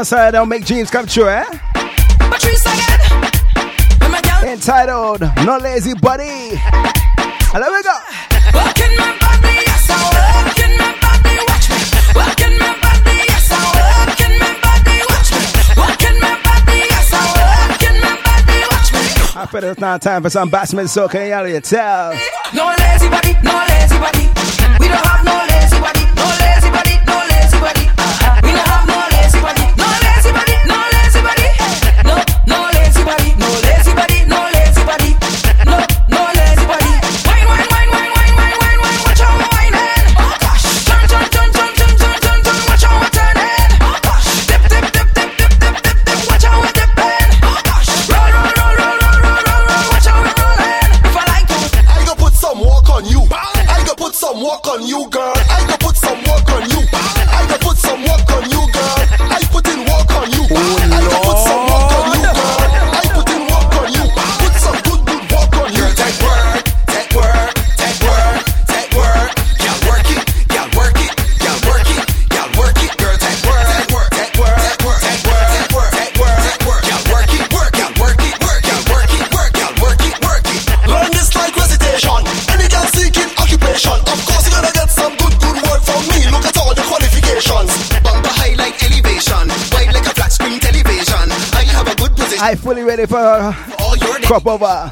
side that'll make dreams come true, eh? Entitled No Lazy Buddy. There we go. Body, I working watch me. It's now time for some batsman, so can you tell? No lazy body, no lazy body. We don't have no Krapova.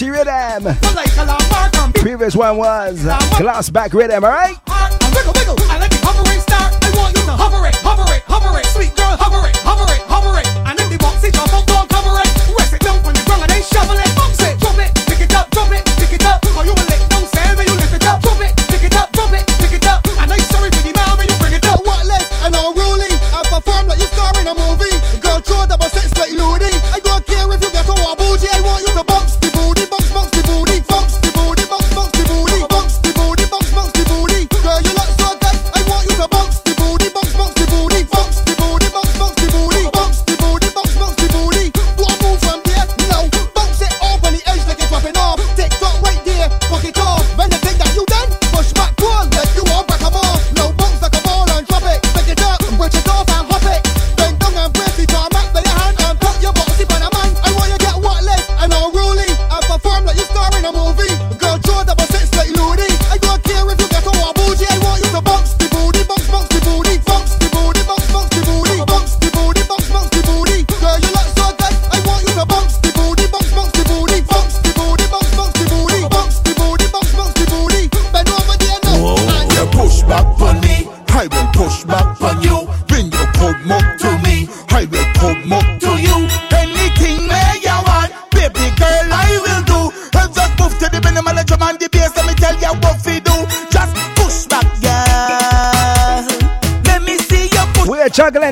Dirty Rhythm. Previous one was Glass Back Rhythm, alright?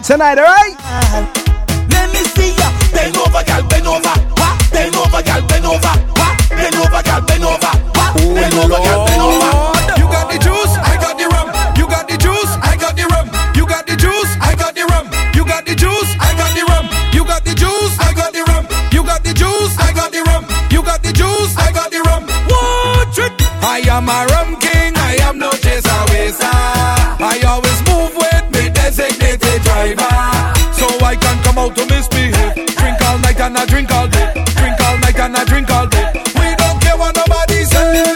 tonight, all right? Let me see ya. Bend over, girl, bend over. What? Bend over, girl, bend over. What? Bend over, girl, bend over. What? Bend over, girl, bend over. You got the juice, I got the rum. You got the juice, I got the rum. You got the juice, I got the rum. You got the juice, I got the rum. You got the juice, I got the rum. You got the juice, I got the rum. You got the juice, I got the rum. What? I am a rum king. about to misbehave. Drink all night and I drink all day. Drink all night and I drink all day. We don't care what nobody say.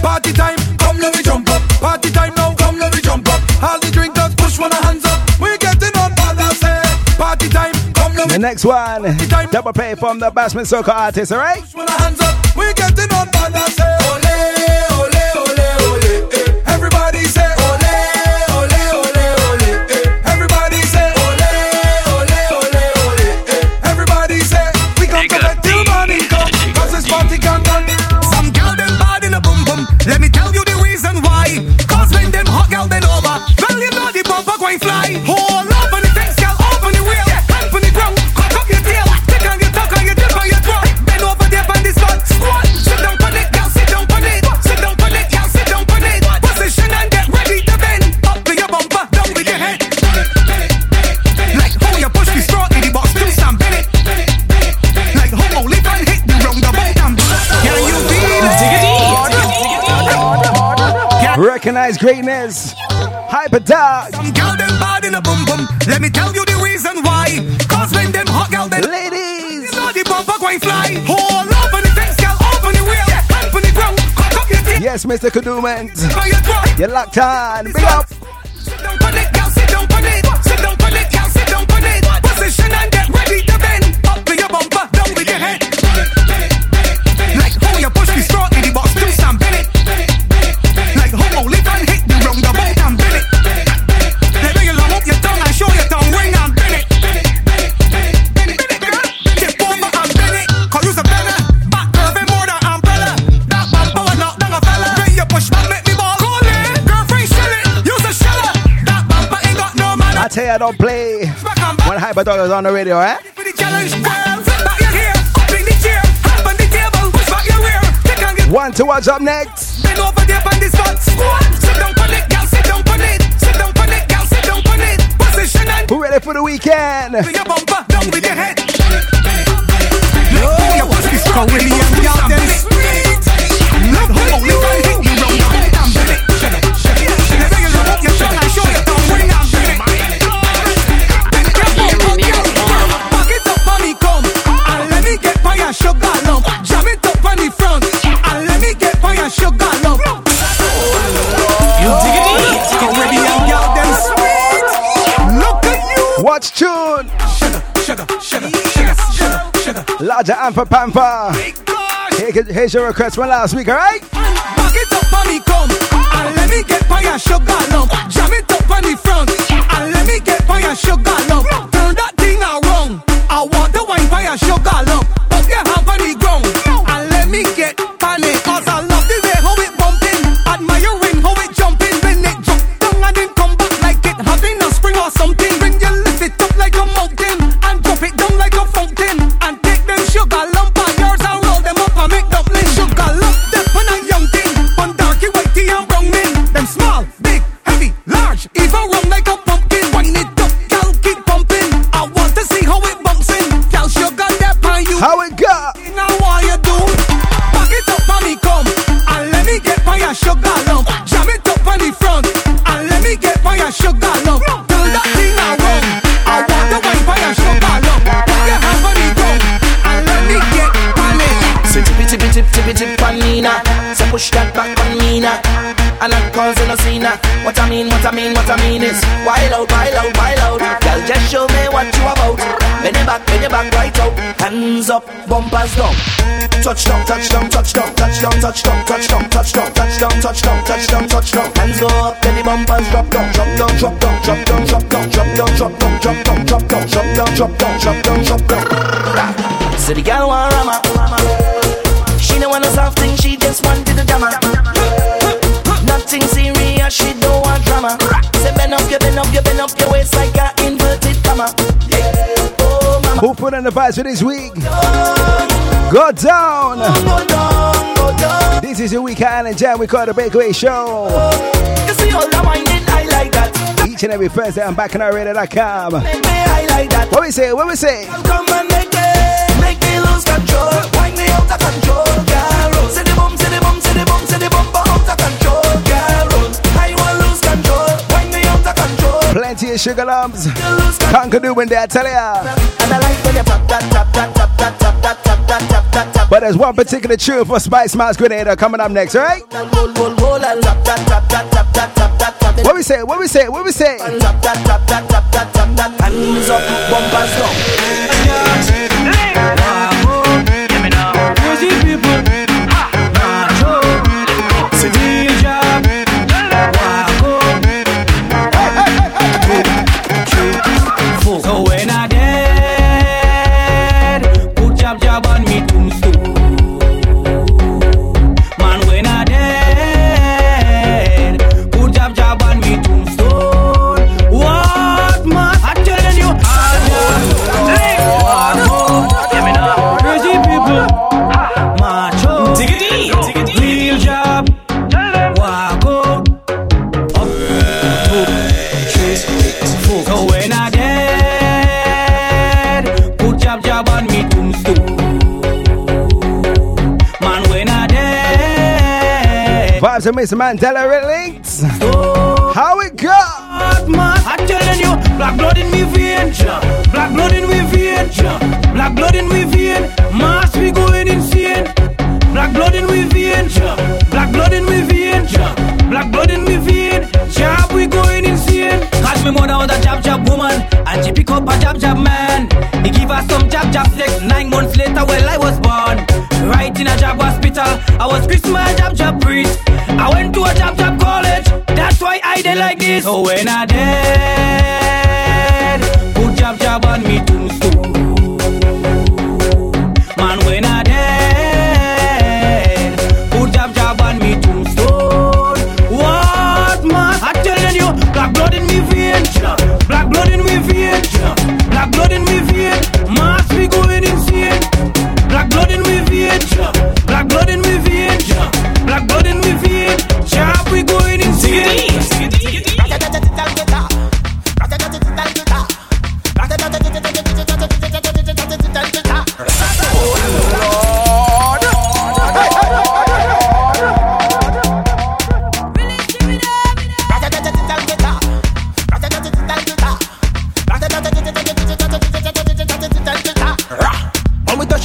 Party time, come let me jump up. Party time now, come let me jump up. All the drinkers push one hands up. We getting on balance. Party time, come let me. The next one, double pay from the Basement Soca artist. All right. Push one hands up. We getting on balance. It? Greatness. Hyper dog. Some gal them bad in a boom boom. Let me tell you the reason why. Cause when them hot gal them ladies, you know the bumper going fly. Hold up on the fence, gal, open the wheel, hand on the ground, cock up your tail. Yes, Mr. Throat. You're locked on. Big up. Sit down on it, gal, sit down on it, sit down on it, gal, sit down on it. Position and get ready to bend. Up to your bumper, down with your head. Like how you push the straw in the box, do some bend I don't play. When is on the radio, eh? One to watch up next. Over there on this spot. Sit down it, girl. Sit down it. Sit down it, girl. Sit down it. Position and. Who ready for the weekend? Your bumper, down with your head. Y'all. Look. Watch tune. Sugar, sugar, sugar, sugar, sugar. Larger Amper Pamper. Here- Here's your request from last week, alright? Back it up on me, come, and let me get by your sugar lump. Jam it up on the front, and let me get by your sugar lump. Turn that thing around. I want the wine by your sugar lump. Put your hand on the ground, and let me get tippy on Nina Say push that back on Nina And I'm causing a scene What I mean, what I mean, what I mean is Wild out, wild out, wild out Girl, just show me what you about Bend your back, bend your back right out Hands up, bumpers don't touch down Touchdown, touchdown, touchdown, touchdown, touchdown, touchdown, touchdown, touchdown, touchdown, touchdown, touchdown Hands go up, then the bumpers drop down, drop down, drop down, drop down, drop down, drop down, drop down, drop down, drop down, drop down, drop down, drop down, drop down So the girl want rama she don't want a soft thing, she just wanted a drama. Nothing serious, she don't want drama. Say bend up, you bend up, you bend up your waist like a inverted comma. Yeah. Oh, mama. Who put on the vibes for this week? Go down. This is your week Island Jam. We call the Breakaway Show. You see all the whining, I like that. Each and every Thursday, I'm back on our radio.com. Make me, I like that. What we say? What we say? Come and make me, make lose control. Wind me out of control, girl. Say the bum, say the bum, say the bum, say the bum, out of control, Plenty of sugar lumps. Conquer do when they tell ya. But there's one particular tune for Spicemas Grenada coming up next, right? What we say? What we say? What we say? Hands up, bumpers down. Vibes and Mr. Mandela links. How it go? I'm telling you, black blood in me vein, black blood in me vein, black blood in me vein, mass we going insane. Black blood in me vein, black blood in me vein, black blood in me vein, job we going insane. Cause me mother was a jab jab woman, and she pick up a jab jab man. He give her some jab jab sex. Nine months later, well I was born, right in a jab hospital. I was Christmas jab jab priest. I went to a jab jab college. That's why I did like this. So when I dead, put jab jab on me tombstone. Man, when I dead, put jab jab on me tombstone. What man? I'm telling you, black blood in me vein, black blood in me vein, black blood in me vein. Mass. Black blood in me vein, black blood in me vein, black blood in me vein. Job we going insane.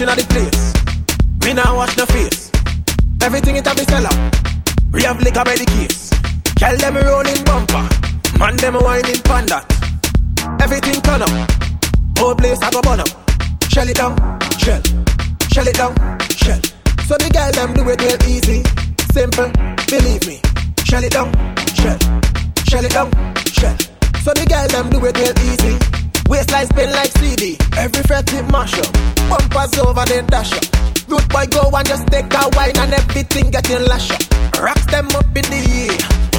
At the place, we now wash the face. Everything it a be sell. We have liquor by the case. Tell them rolling bumper, man them whining panda. Everything turn up, whole place I go burn up. Shell it down, shell, shell it down, shell. So the girl them do it real easy, simple, believe me. Shell it down, shell, shell it down, shell. So the girl them do it real easy. Waistline spin like CD. Every fret it mash up. Bumpers over the dash up. Root boy go and just take a wine and everything getting lash up. Rocks them up in the air.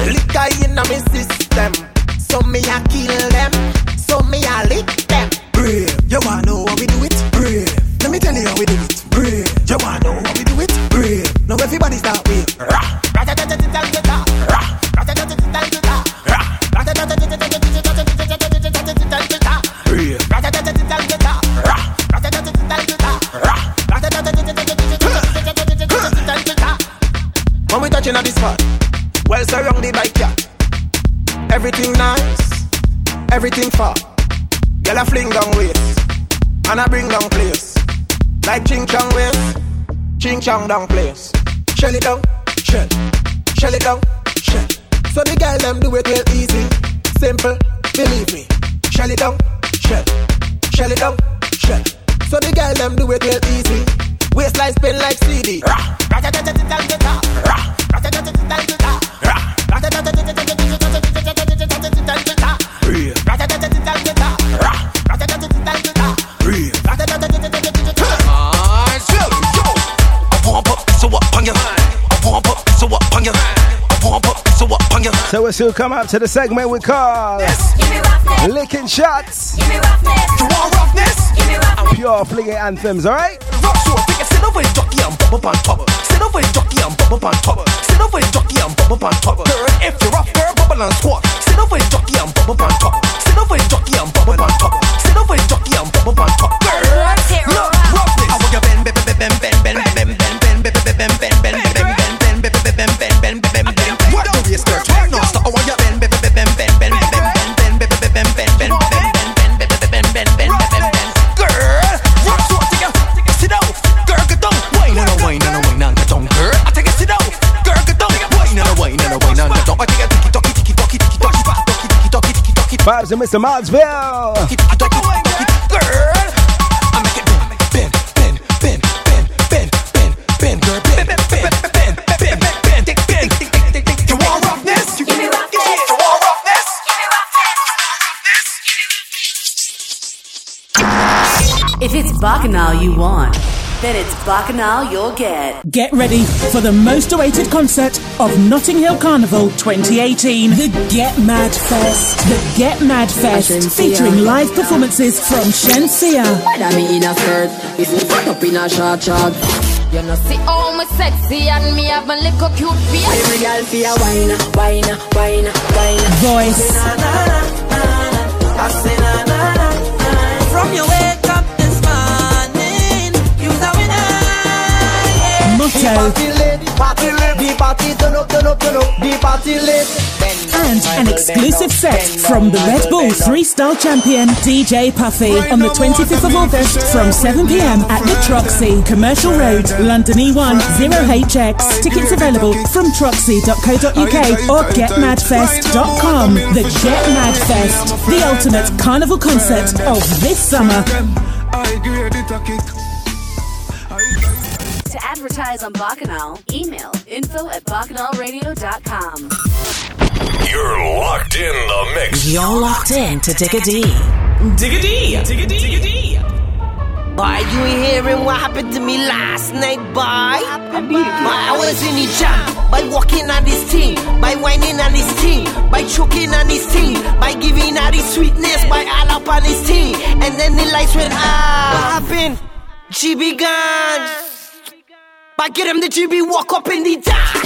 Liquor in me system. So me a kill them. So me a lick them. Brave. You wanna know how we do it? Brave. Let me tell you how we do it. Brave. You wanna know how we do it? Brave. Now everybody start with. Touching on this spot, well surrounded by cat. Everything nice, everything far. Girl a fling down waist, and I bring down place. Like ching chong waist, ching chong down place. Shell it down, shell, shell it down, shell. So the girl them do it real easy, simple, believe me. Shell it down, shell, shell it down, shell. So the girl them do it real easy. Waistline spin like CD. Pump we'll still come up to the segment we call Licking Shots. Pure flinging anthems, alright? Sit over and jockey and bubble on top. Sit over and jockey and bubble on top. Sit over and jockey and bubble on top. Girl, if you're rough, girl, bubble and squat. Sit over and jockey and bubble on top. Sit over and jockey and bubble on top. Sit over and jockey and bubble on top. Shouts to Mr. Modsville. If it's Bacchanal you want, then it's Bacchanal you'll get. Get ready for the most awaited concert of Notting Hill Carnival 2018, the Get Mad Fest. The Get Mad Fest, featuring live performances from Shenseea. Whether me in a skirt, is me fuck up in a short short. You know see how me sexy and me have my little cute face. Every girl feel wine, wine, wine, wine. Voice. I say na na na na. From your wake lit. And an exclusive set from the Red Bull three-star champion DJ Puffy on the 25th of August from 7pm at the Troxy, Commercial Road, London E E1 0HX. Tickets available from troxy.co.uk or getmadfest.com. The Get Mad Fest, the ultimate carnival concert of this summer. To advertise on Bacchanal, email info at bacchanalradio.com. You're locked in the mix. You're locked in to Digga D. Digga D. Digga D. Digga D. Boy, you ain't hearing what happened to me last night, boy. My, I was in the jam by walking on this thing, by whining on this thing, by choking on this thing, by giving out this sweetness, by all up on this thing. And then the lights went out. What happened? GB gone. But get him the GB walk up in the dark.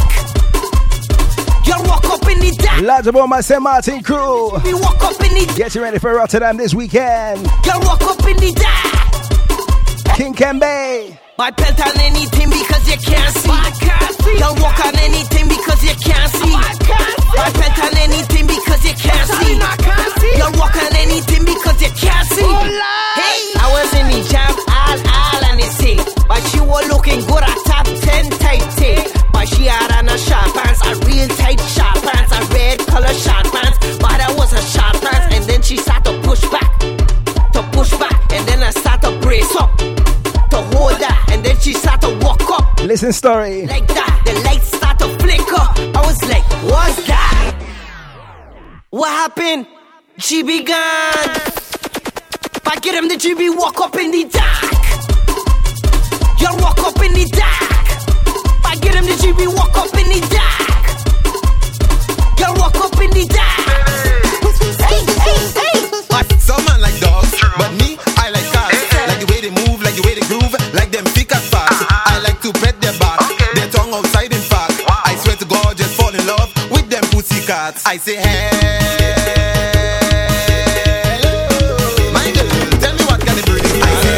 Girl walk up in the dark. Lads of all my St. Martin crew. We walk up in the Get you ready for Rotterdam this weekend. Girl walk up in the dark. King Kembe. My pelt on anything because you can't see. I can't see. Girl walk on anything because you can't see. I can't see. My pelt on anything because you can't see. Can't see. Girl walk on anything because you can't see. Oh, hey, I was in the jam all all on this thing, but she was looking good at top ten tight thing. But she had on a short pants, a real tight short pants, a red color short pants. But I was a short pants, and then she started to push back, to push back, and then I started to brace up to hold her, and then she started to walk up Listen story. like that. The lights start to flicker. I was like, what's that? What happened? GB gone. If I get him, the GB walk up in the dark. Y'all walk up in the dark. If I get him, the GB walk up in the dark. Y'all walk up in the dark. Hey, hey, hey. But some to pet their back, their tongue outside in fact. I swear to God, just fall in love with them pussy cats. I say, hello, my girl, tell me what kind of bird I say,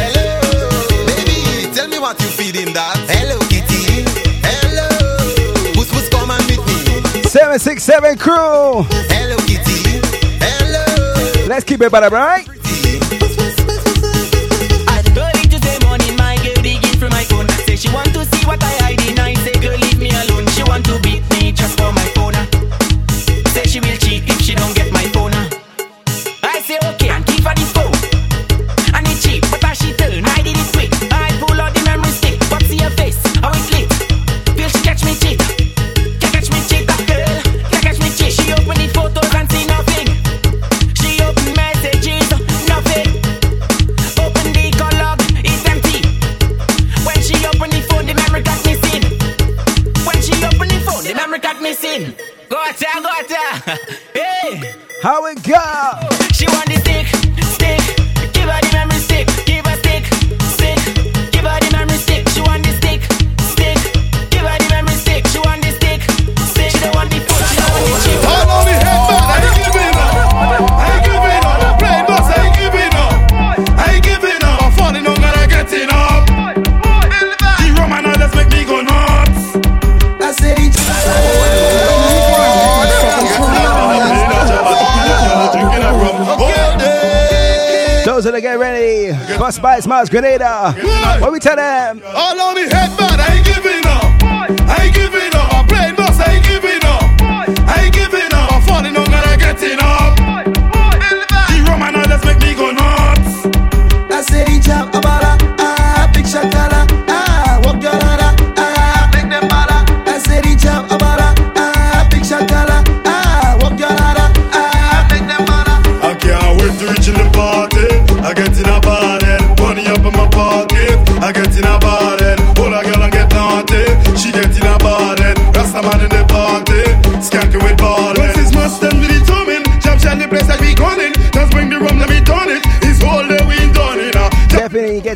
hello, baby, tell me what you feeding that. Hello, kitty, hello, puss puss, come and meet me. 767 crew. Hello, kitty. Hello. Let's keep it by the right. She want to see what I hide in. I say, girl, leave me alone. She want to beat me just for my phone. Say she will cheat if she don't get my Go at her, go. Hey. How it go? She want the stick. Bus bites, Smiles Grenada. Yeah. What we tell them? All on me head, man. I ain't giving up. I ain't giving up. I'm playing boss. I ain't giving up. I ain't giving up. I'm falling on and I'm getting up. The rum and others make me go nuts. I say the job about a, a big shot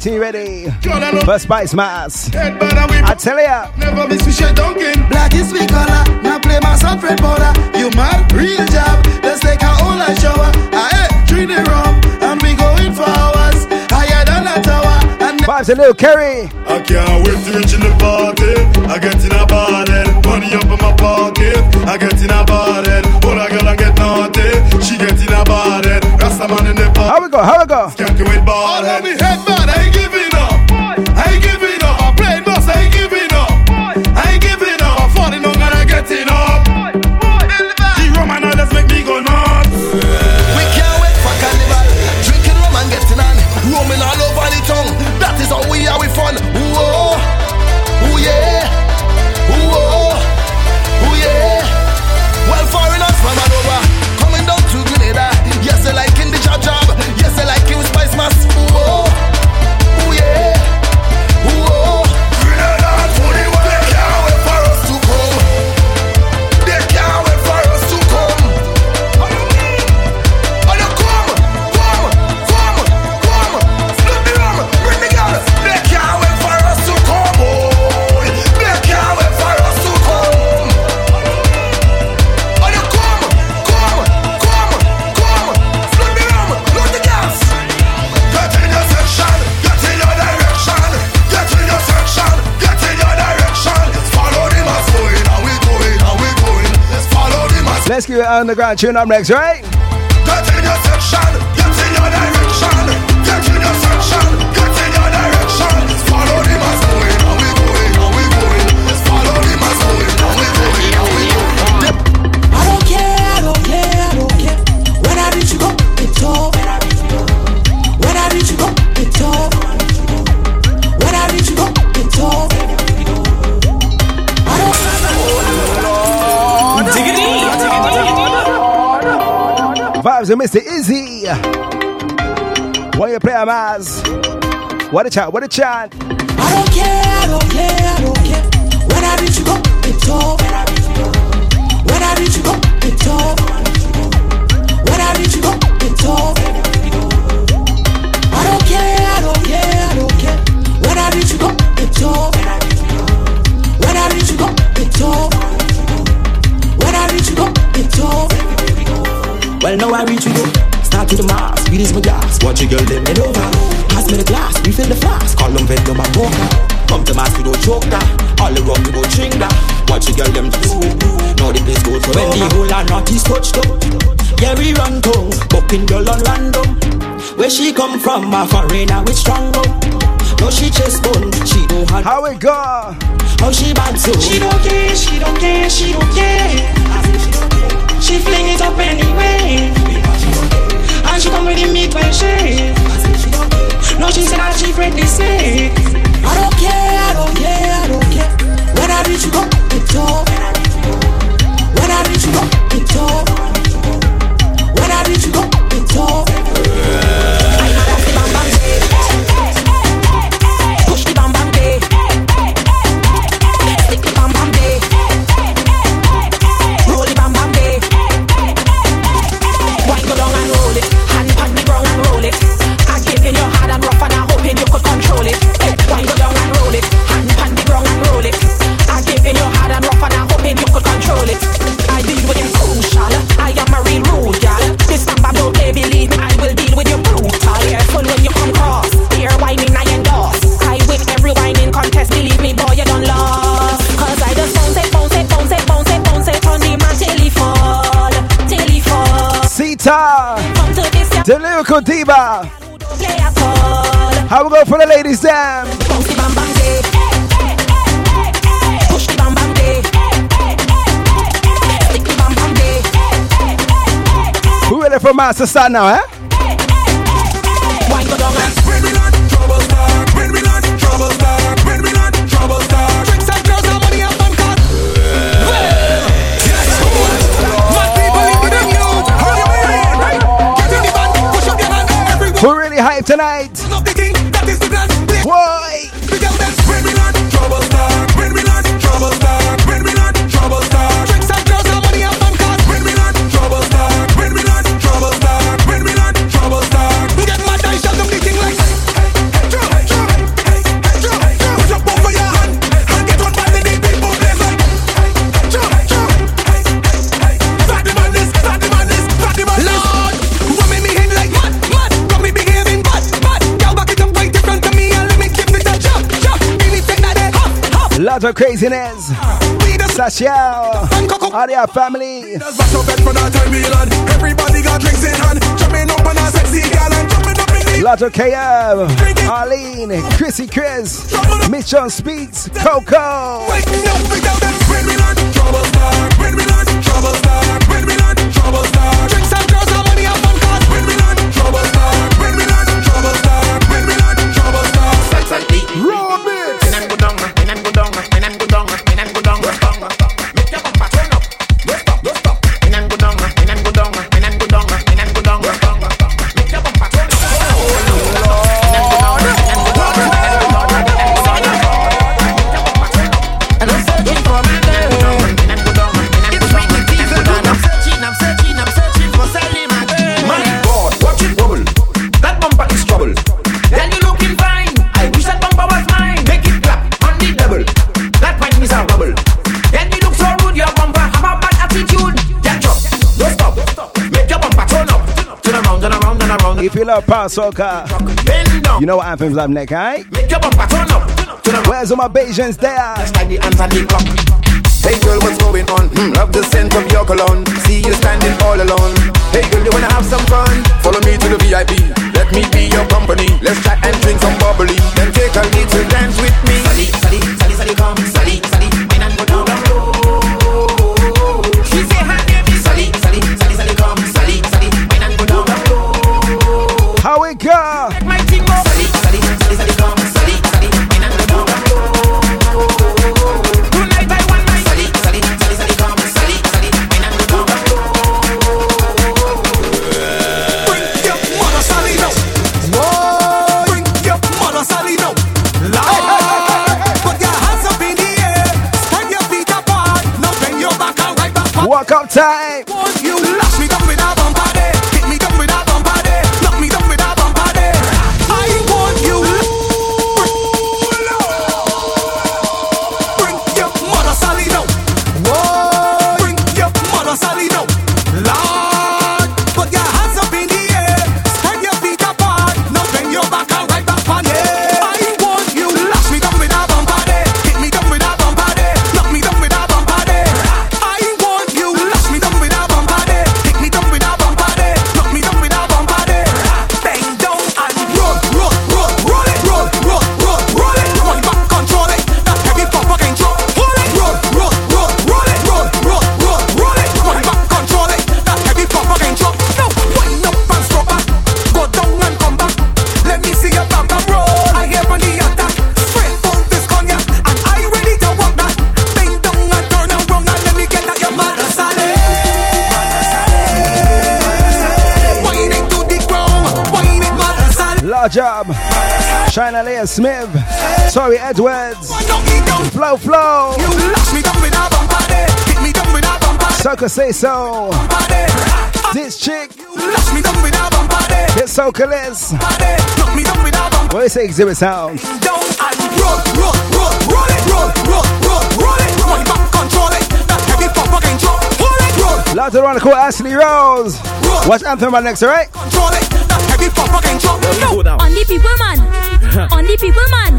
you ready for Spicemas. I tell ya. Never miss me shit dunking. Black is sweet color. Now play my son Fred Border. You mad? Real job. Let's take a whole light shower. I hey, drink the rum. And we going for hours. Higher than a tower. And Vibes a little Kerry. I can't wait to reach in the party. I get in a bottle, money up in my pocket. I get in a bottle, but I girl I get naughty. She get in a bottle, Rasta man in the party. How we go? How we go? An underground tune up next, right? Of Mr. Izzy. When you play a mass. What a chant, what a chant. I don't care, I don't care, I don't care. When I reach you go, it's all. When I reach you go, it's all. When I reach you go, it's all. I don't care, I don't care, I don't care. When I reach you go, it's all. When I reach you go, it's all. When I reach you go, it's all. Well, now I reach you go. Start with the mask, release my glass. Watch your girl, them head over. Pass me the glass, refill the flask. Call them vent, them a broker. Come to mask, we don't choke that. All the rum, we don't drink that. Watch your girl, them do. Now the place goes for When the whole and not is touched up. Yeah, we run tongue. Bucking girl on random. Where she come from, a foreigner with strong rum. No, she just bone, she don't have. How it go? How she bad so? She don't care, she don't care, she don't care. She fling it up anyway. And she come with the meat well shake. No, she said that she afraid to say. I don't care, I don't care, I don't care. When I reach you go, it's all. When I reach you go, it's all. When I reach you go, it's all. The band, push up your hand, everyone. Who really hyped tonight? Lot of craziness. Sashel. Audio family. Everybody got drinks in hand. Jumping up on a sexy gal and jumping up in the Lot of KM. Arlene. Chrissy Chris. Mission Speaks. Coco. When we learn trouble when we learn trouble when we learn trouble. Love power down. you know what anthems up next, up. Around. Where's all my Bajans there? Hey girl, what's going on? Hmm, love the scent of your cologne. See you standing all alone. Hey girl, you wanna have some fun? Follow me to the VIP. Let me be your company. Let's chat and drink some bubbly. Then take a little dance with me. Sally, Sally, Sally, Sally, come. Sally, Sally, wine and go down, Walk up time. China Leah Smith. Sorry, Edwards. Flow, flow. You lash me down with a bumper there, hit me down with Soca say so. This chick. Lash me down with a bumper there, It's Soca Liz. me down with a What do you say, Exhibit Sound? down and roll, roll, roll, roll it, roll, roll, roll, roll it. One back, control it. That heavy bumper can drop. Hold it, roll, Lots of around the Ashley Rose. Watch Anthem right next, alright? control it. That heavy bumper can drop. No. On the people man.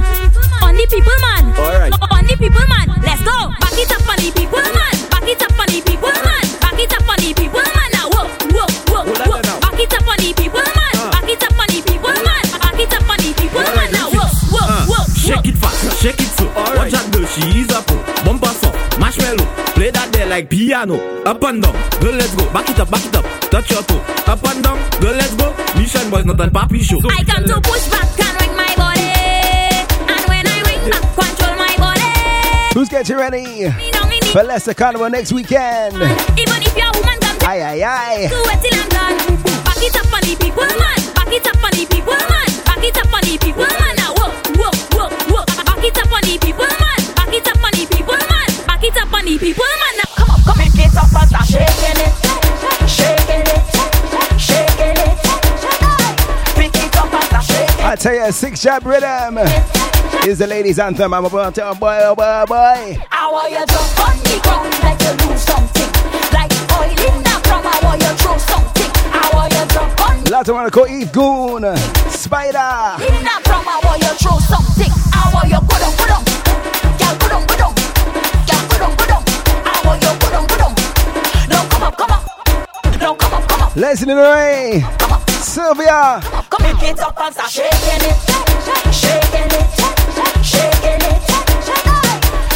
On the people man. Alright. On the people man. Let's go. Back it up on the people man. Back it up on the people man. Back it up on the people man. Now whoa, whoa, whoa, whoa. Uh. Back it up on the people man. Back it up on the people man. Back it up on the people man. Now whoa, uh. whoa, whoa. Shake it fast, shake it slow. Watch that girl, she is a pro. Oh. Bumper soft, marshmallow. Play that there like piano. Up and down, girl, let's go. Back it up, back it up. Touch your toe. Up and down, girl, let's go. Mission boys, not a papi show. I come to push back body. Who's getting ready for Leicester Carnival next weekend? Even if you're a woman, come Aye, aye, aye. Do it till I'm done. Back it up on the people, man. Back it up on the people, man. Back it up on the people, man. Now, whoa, whoa, whoa, whoa. Back it up on the people, man. Back it up on the people, man. Back it up on the people, man. Now, come on, come on. Pick it up and start shaking it, tell you, six jab rhythm is the ladies' anthem. I'm about to, oh boy, oh boy, oh boy. I want you jump on the ground like you lose something, like oil in the drum. I want you throw something. I want you jump on. Lot of wanna call Eve Goon, Spider. In the drum, I want you throw something. I want you put on, put on, girl, put on, put on, girl, put on, put on. I want you put on, put on. Now come up, come up. Now come up, come up. Leslie Ray, Sylvia. Pick it up and start shaking it, shaking it, shaking it.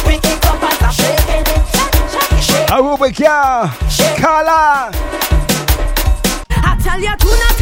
Pick it up and start shaking it. Aruba girl, Carla. I tell you to not take your time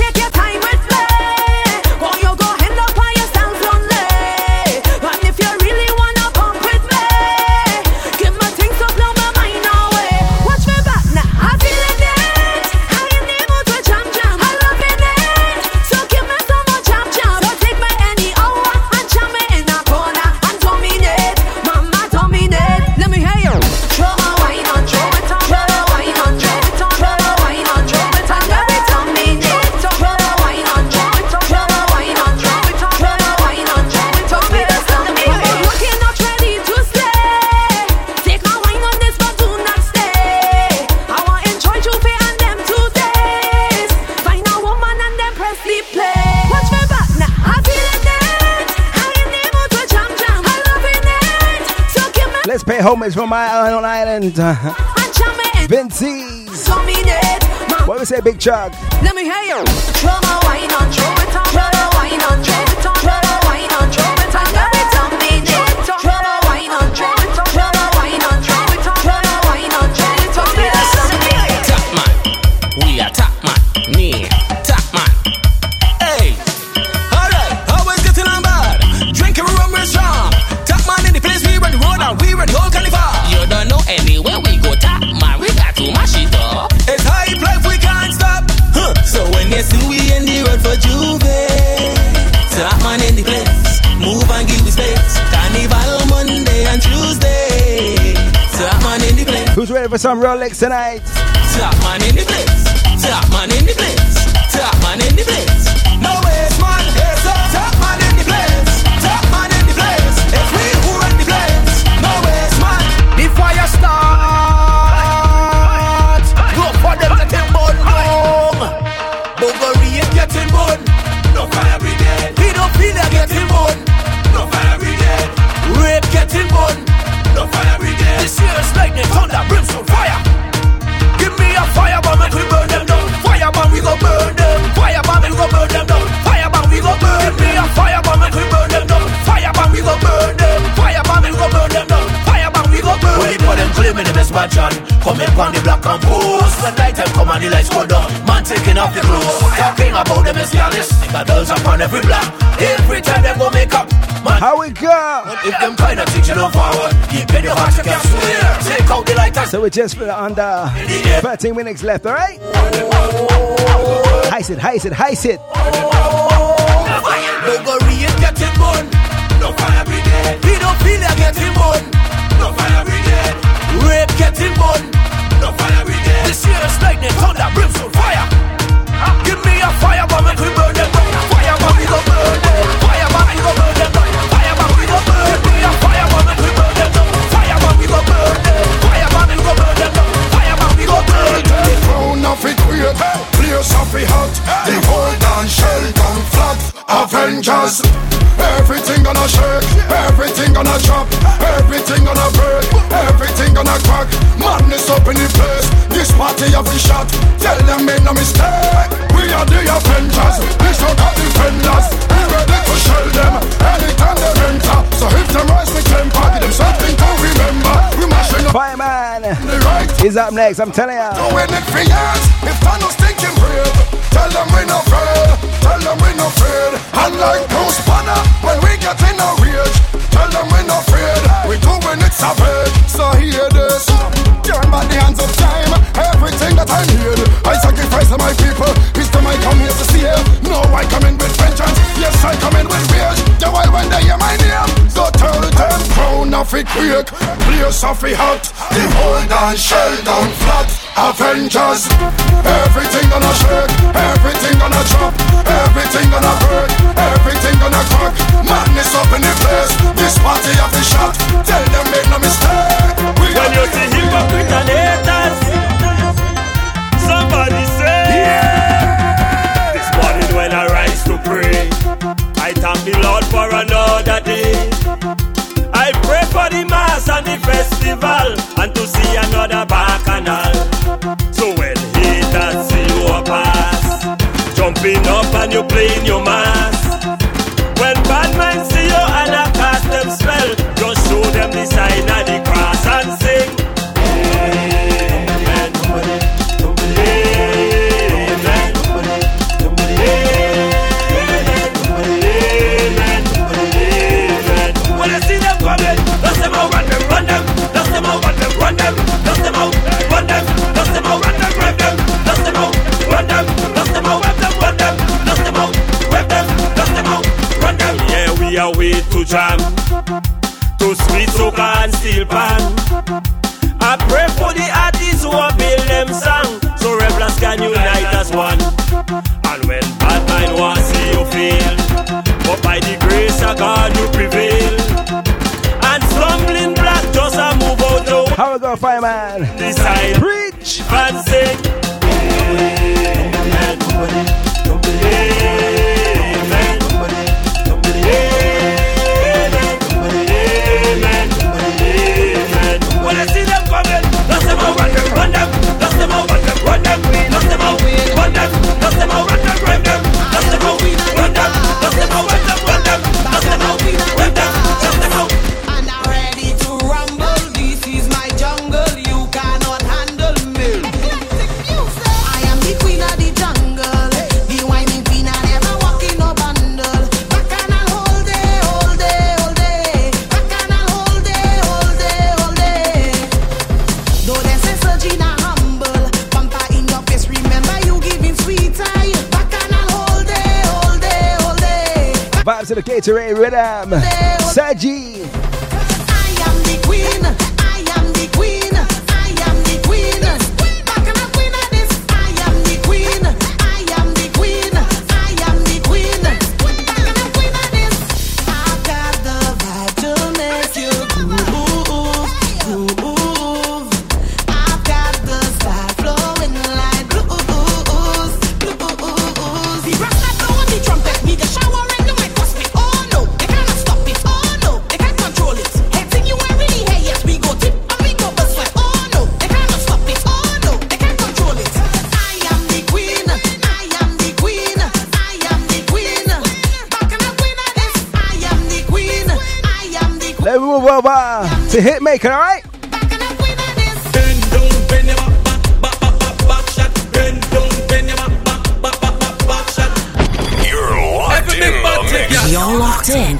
me Let's pay homage for my own island. and jam me in. Vince's. What we say, Big Chuck? Let me hear you. My wine on, throw it on, my wine on, throw Who's ready for some Rolex tonight? Top man in the place. Top man in the place. Top man in the place. Claiming the best match on. Coming on the black and post. When night time come and the lights go down. Man taking off the clothes. Talking about them is careless. Got girls up on every block. Every time them go make up. Man, How we go? if them kind of things you don't forward, keep in your heart, you can swear. Take out the light and So we just put it under 13 minutes left, alright? Heist it, heist it, heist it. Buggery is getting burn. No fire brigade. Pedophilia getting burn. No fire brigade. Rape getting burn. No fire brigade. This year's lightning, thunder, brimstone, fire. Give me a fire bomb and we burn them down. Fire bomb, we go burn them. Fire we burn them down. Fire we burn. Give me a fire we burn them down. Fire we burn them. Fire we burn them down. We. The place it hot. The whole down shell. Avengers, everything gonna shake, everything gonna drop, everything gonna break, everything gonna crack. Madness up in the place. This party of the shot. Tell them make no mistake. We are the Avengers. We still got defenders. We ready to shell them anytime they enter. So if them rise the temper, give them something to remember. We mashing up. Fireman right. is up next, I'm telling ya. Doing it for years. If Thanos thinking brave, tell them we no afraid. Tell them we no afraid. And like Bruce Banner, when we get in a rage, tell them we no afraid. We doing it savage. So hear this. Turn back the hands of time. Everything that I need, I sacrifice to my people. It's time I come here to see it. No, I come in with vengeance. Yes, I come in with rage. The while when they hear my name, so tell them crown of it quick. Place of it hot. The whole down shell down flat. Avengers. Everything gonna shake. Everything gonna drop. Everything gonna break. Everything gonna crack. Madness up in the place. This party of the shot. Tell them make no mistake. We when you see hypocrite and haters, somebody say, yeah. This morning when I rise to pray, I thank the Lord for another day. I pray for the mass and the festival, and to see another bacchanal. So when haters see you pass, jumping up and you playing your mind. to jam, to sweet soca and steel pan. I pray for the artists who have built them song, so rebels can unite as one. And when bad mind wants see you fail, but by the grace of God you prevail. And stumbling black just a move out the. How we gonna find man? Decide. Preach. Fancy. Alright. reiterate rhythm. Saji.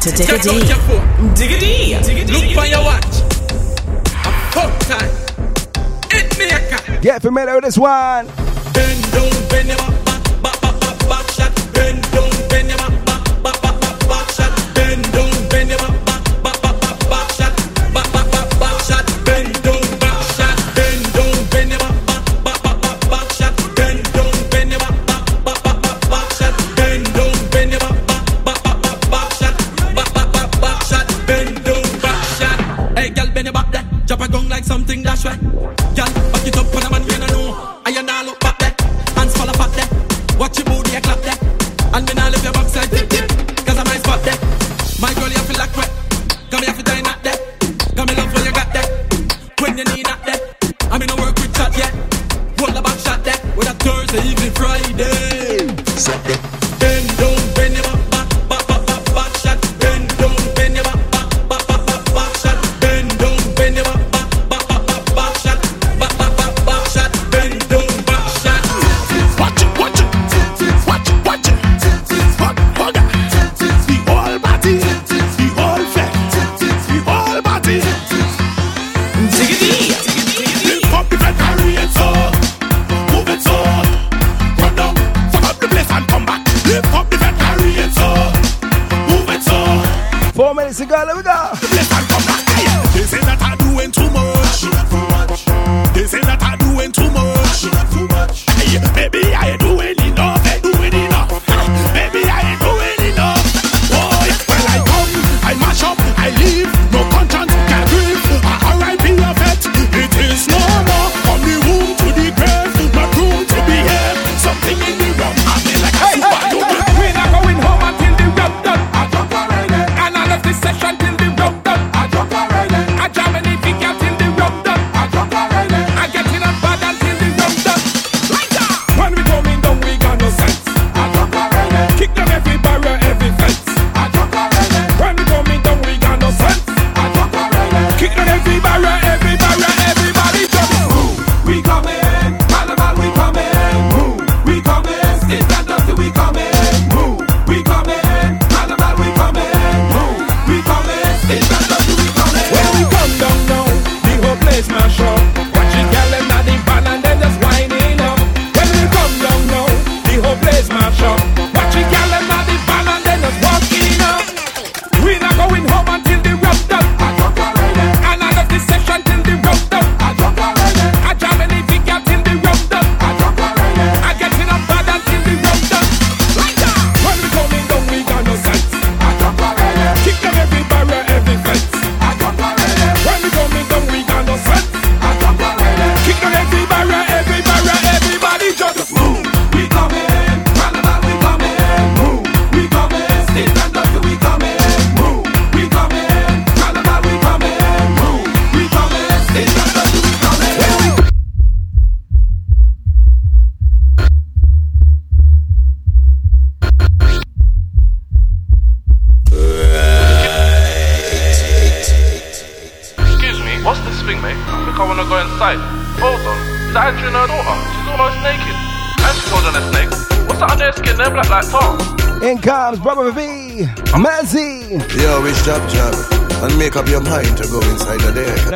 to Diggity. Dig Diggity. Look for your watch. A fuck time. It make Get familiar with this one. Bend down, bend your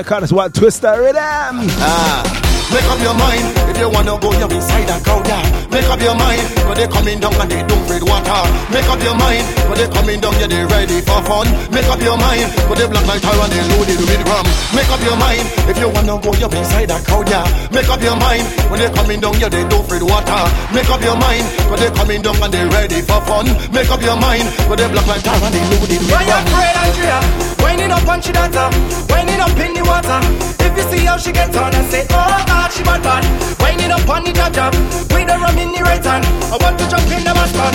records, what Twister Rhythm. Eh, ah make up your mind if you wanna go you inside a crowd. Yeah. Make up your mind when they coming down and they don't breed water. Make up your mind when they coming down yeah they ready for fun. Make up your mind when they black like tar and they loaded with rum. Make up your mind if you wanna go you inside a crowd. Yeah. Make up your mind when they coming down yeah they don't breed water. Make up your mind when they coming down and they ready for fun. Make up your mind when they black like tar and they loaded with Why you rum. afraid, Andrea? Winding up on she data, winding up in the water. You see how she gets on and say, oh God, she bad bad. Winding up on the jab jab, with the rum in the right hand. I want to jump in the mash pan.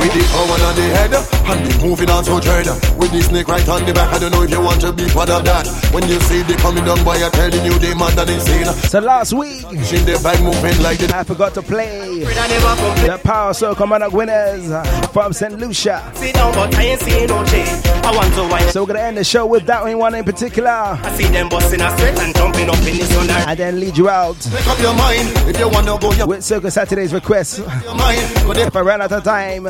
With the power on the head and the moving on so dread. With the snake right on the back, I don't know if you want to be part of that. When you see they coming down by, I'm telling you they mad and insane. So last week, in the bag moving like the I forgot to play the Power Soca Monarch winners from St. Lucia. Sit down, but I ain't seeing no change. I want to wine. So we're gonna end the show with that one in particular, I see them busting a straight and jumping up in the sun. and then lead you out Make up your mind if you wanna go. You with Circle Saturday's request. your mind, but they If I run out of time,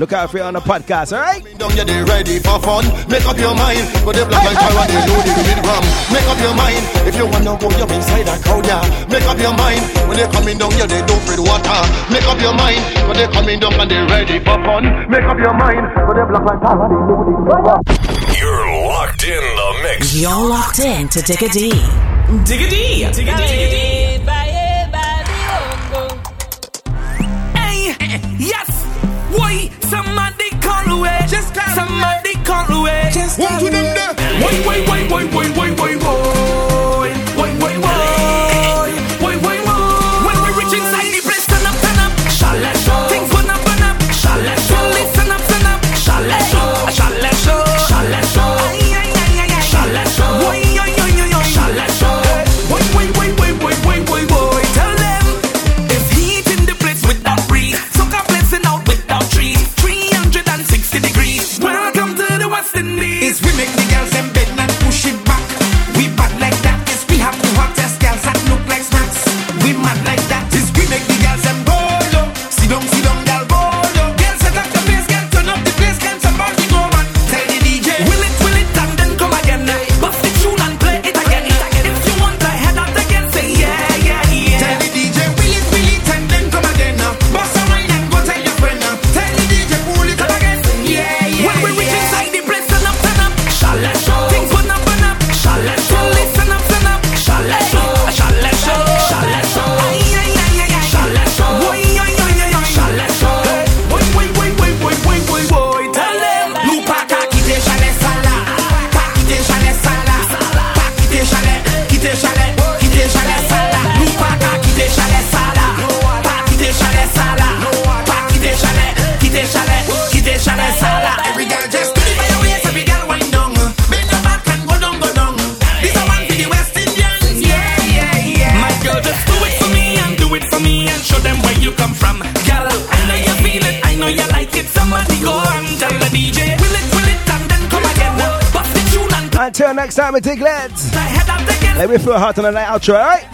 look out for you on the podcast. All right. Down yeah they ready for fun. Make up your mind, but they black like tar and they loaded with rum. Make up your mind if you wanna go. You inside a crowd. Yeah. Make up your mind when they coming down. Yeah they don't breed water. Make up your mind when they coming down and they ready for fun. Make up your mind when they black like tar and they loaded with rum. You're locked in the mix. You're locked in to Digga D. Digga D. Digga D. away. Just Somebody call away. Just call One. Wait, wait, wait, wait, wait, wait, wait, wait. Lads. Let me feel hot on the night outro, alright?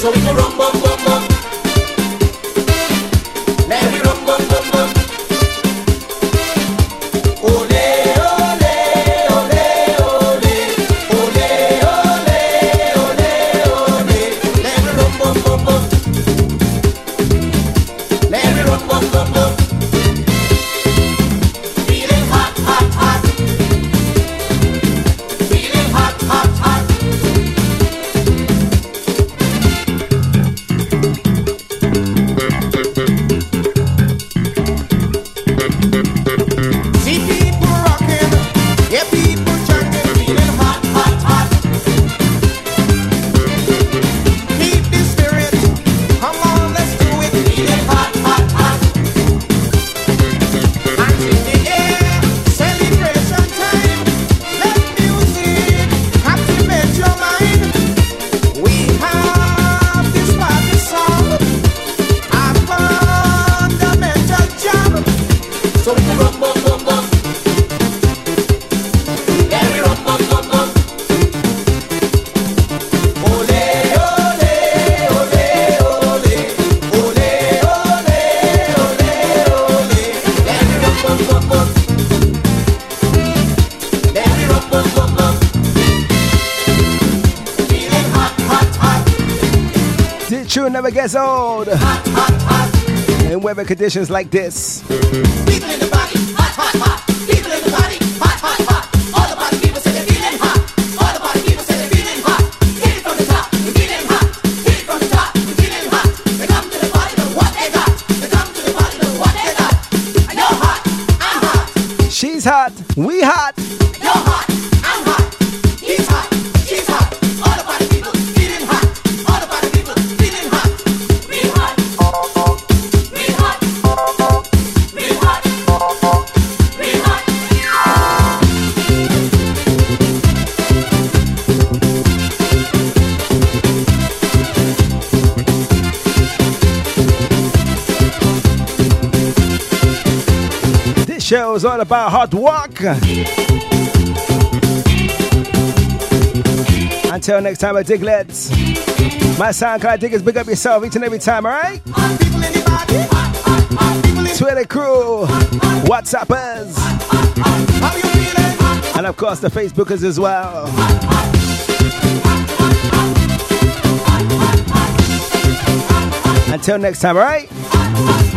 Son rumbo weather conditions like this. was all about hard work. Until next time, I Diglets. My SoundCloud Diggers, big up yourself each and every time, alright? Twitter crew, WhatsAppers, and of course the Facebookers as well. Until next time, alright?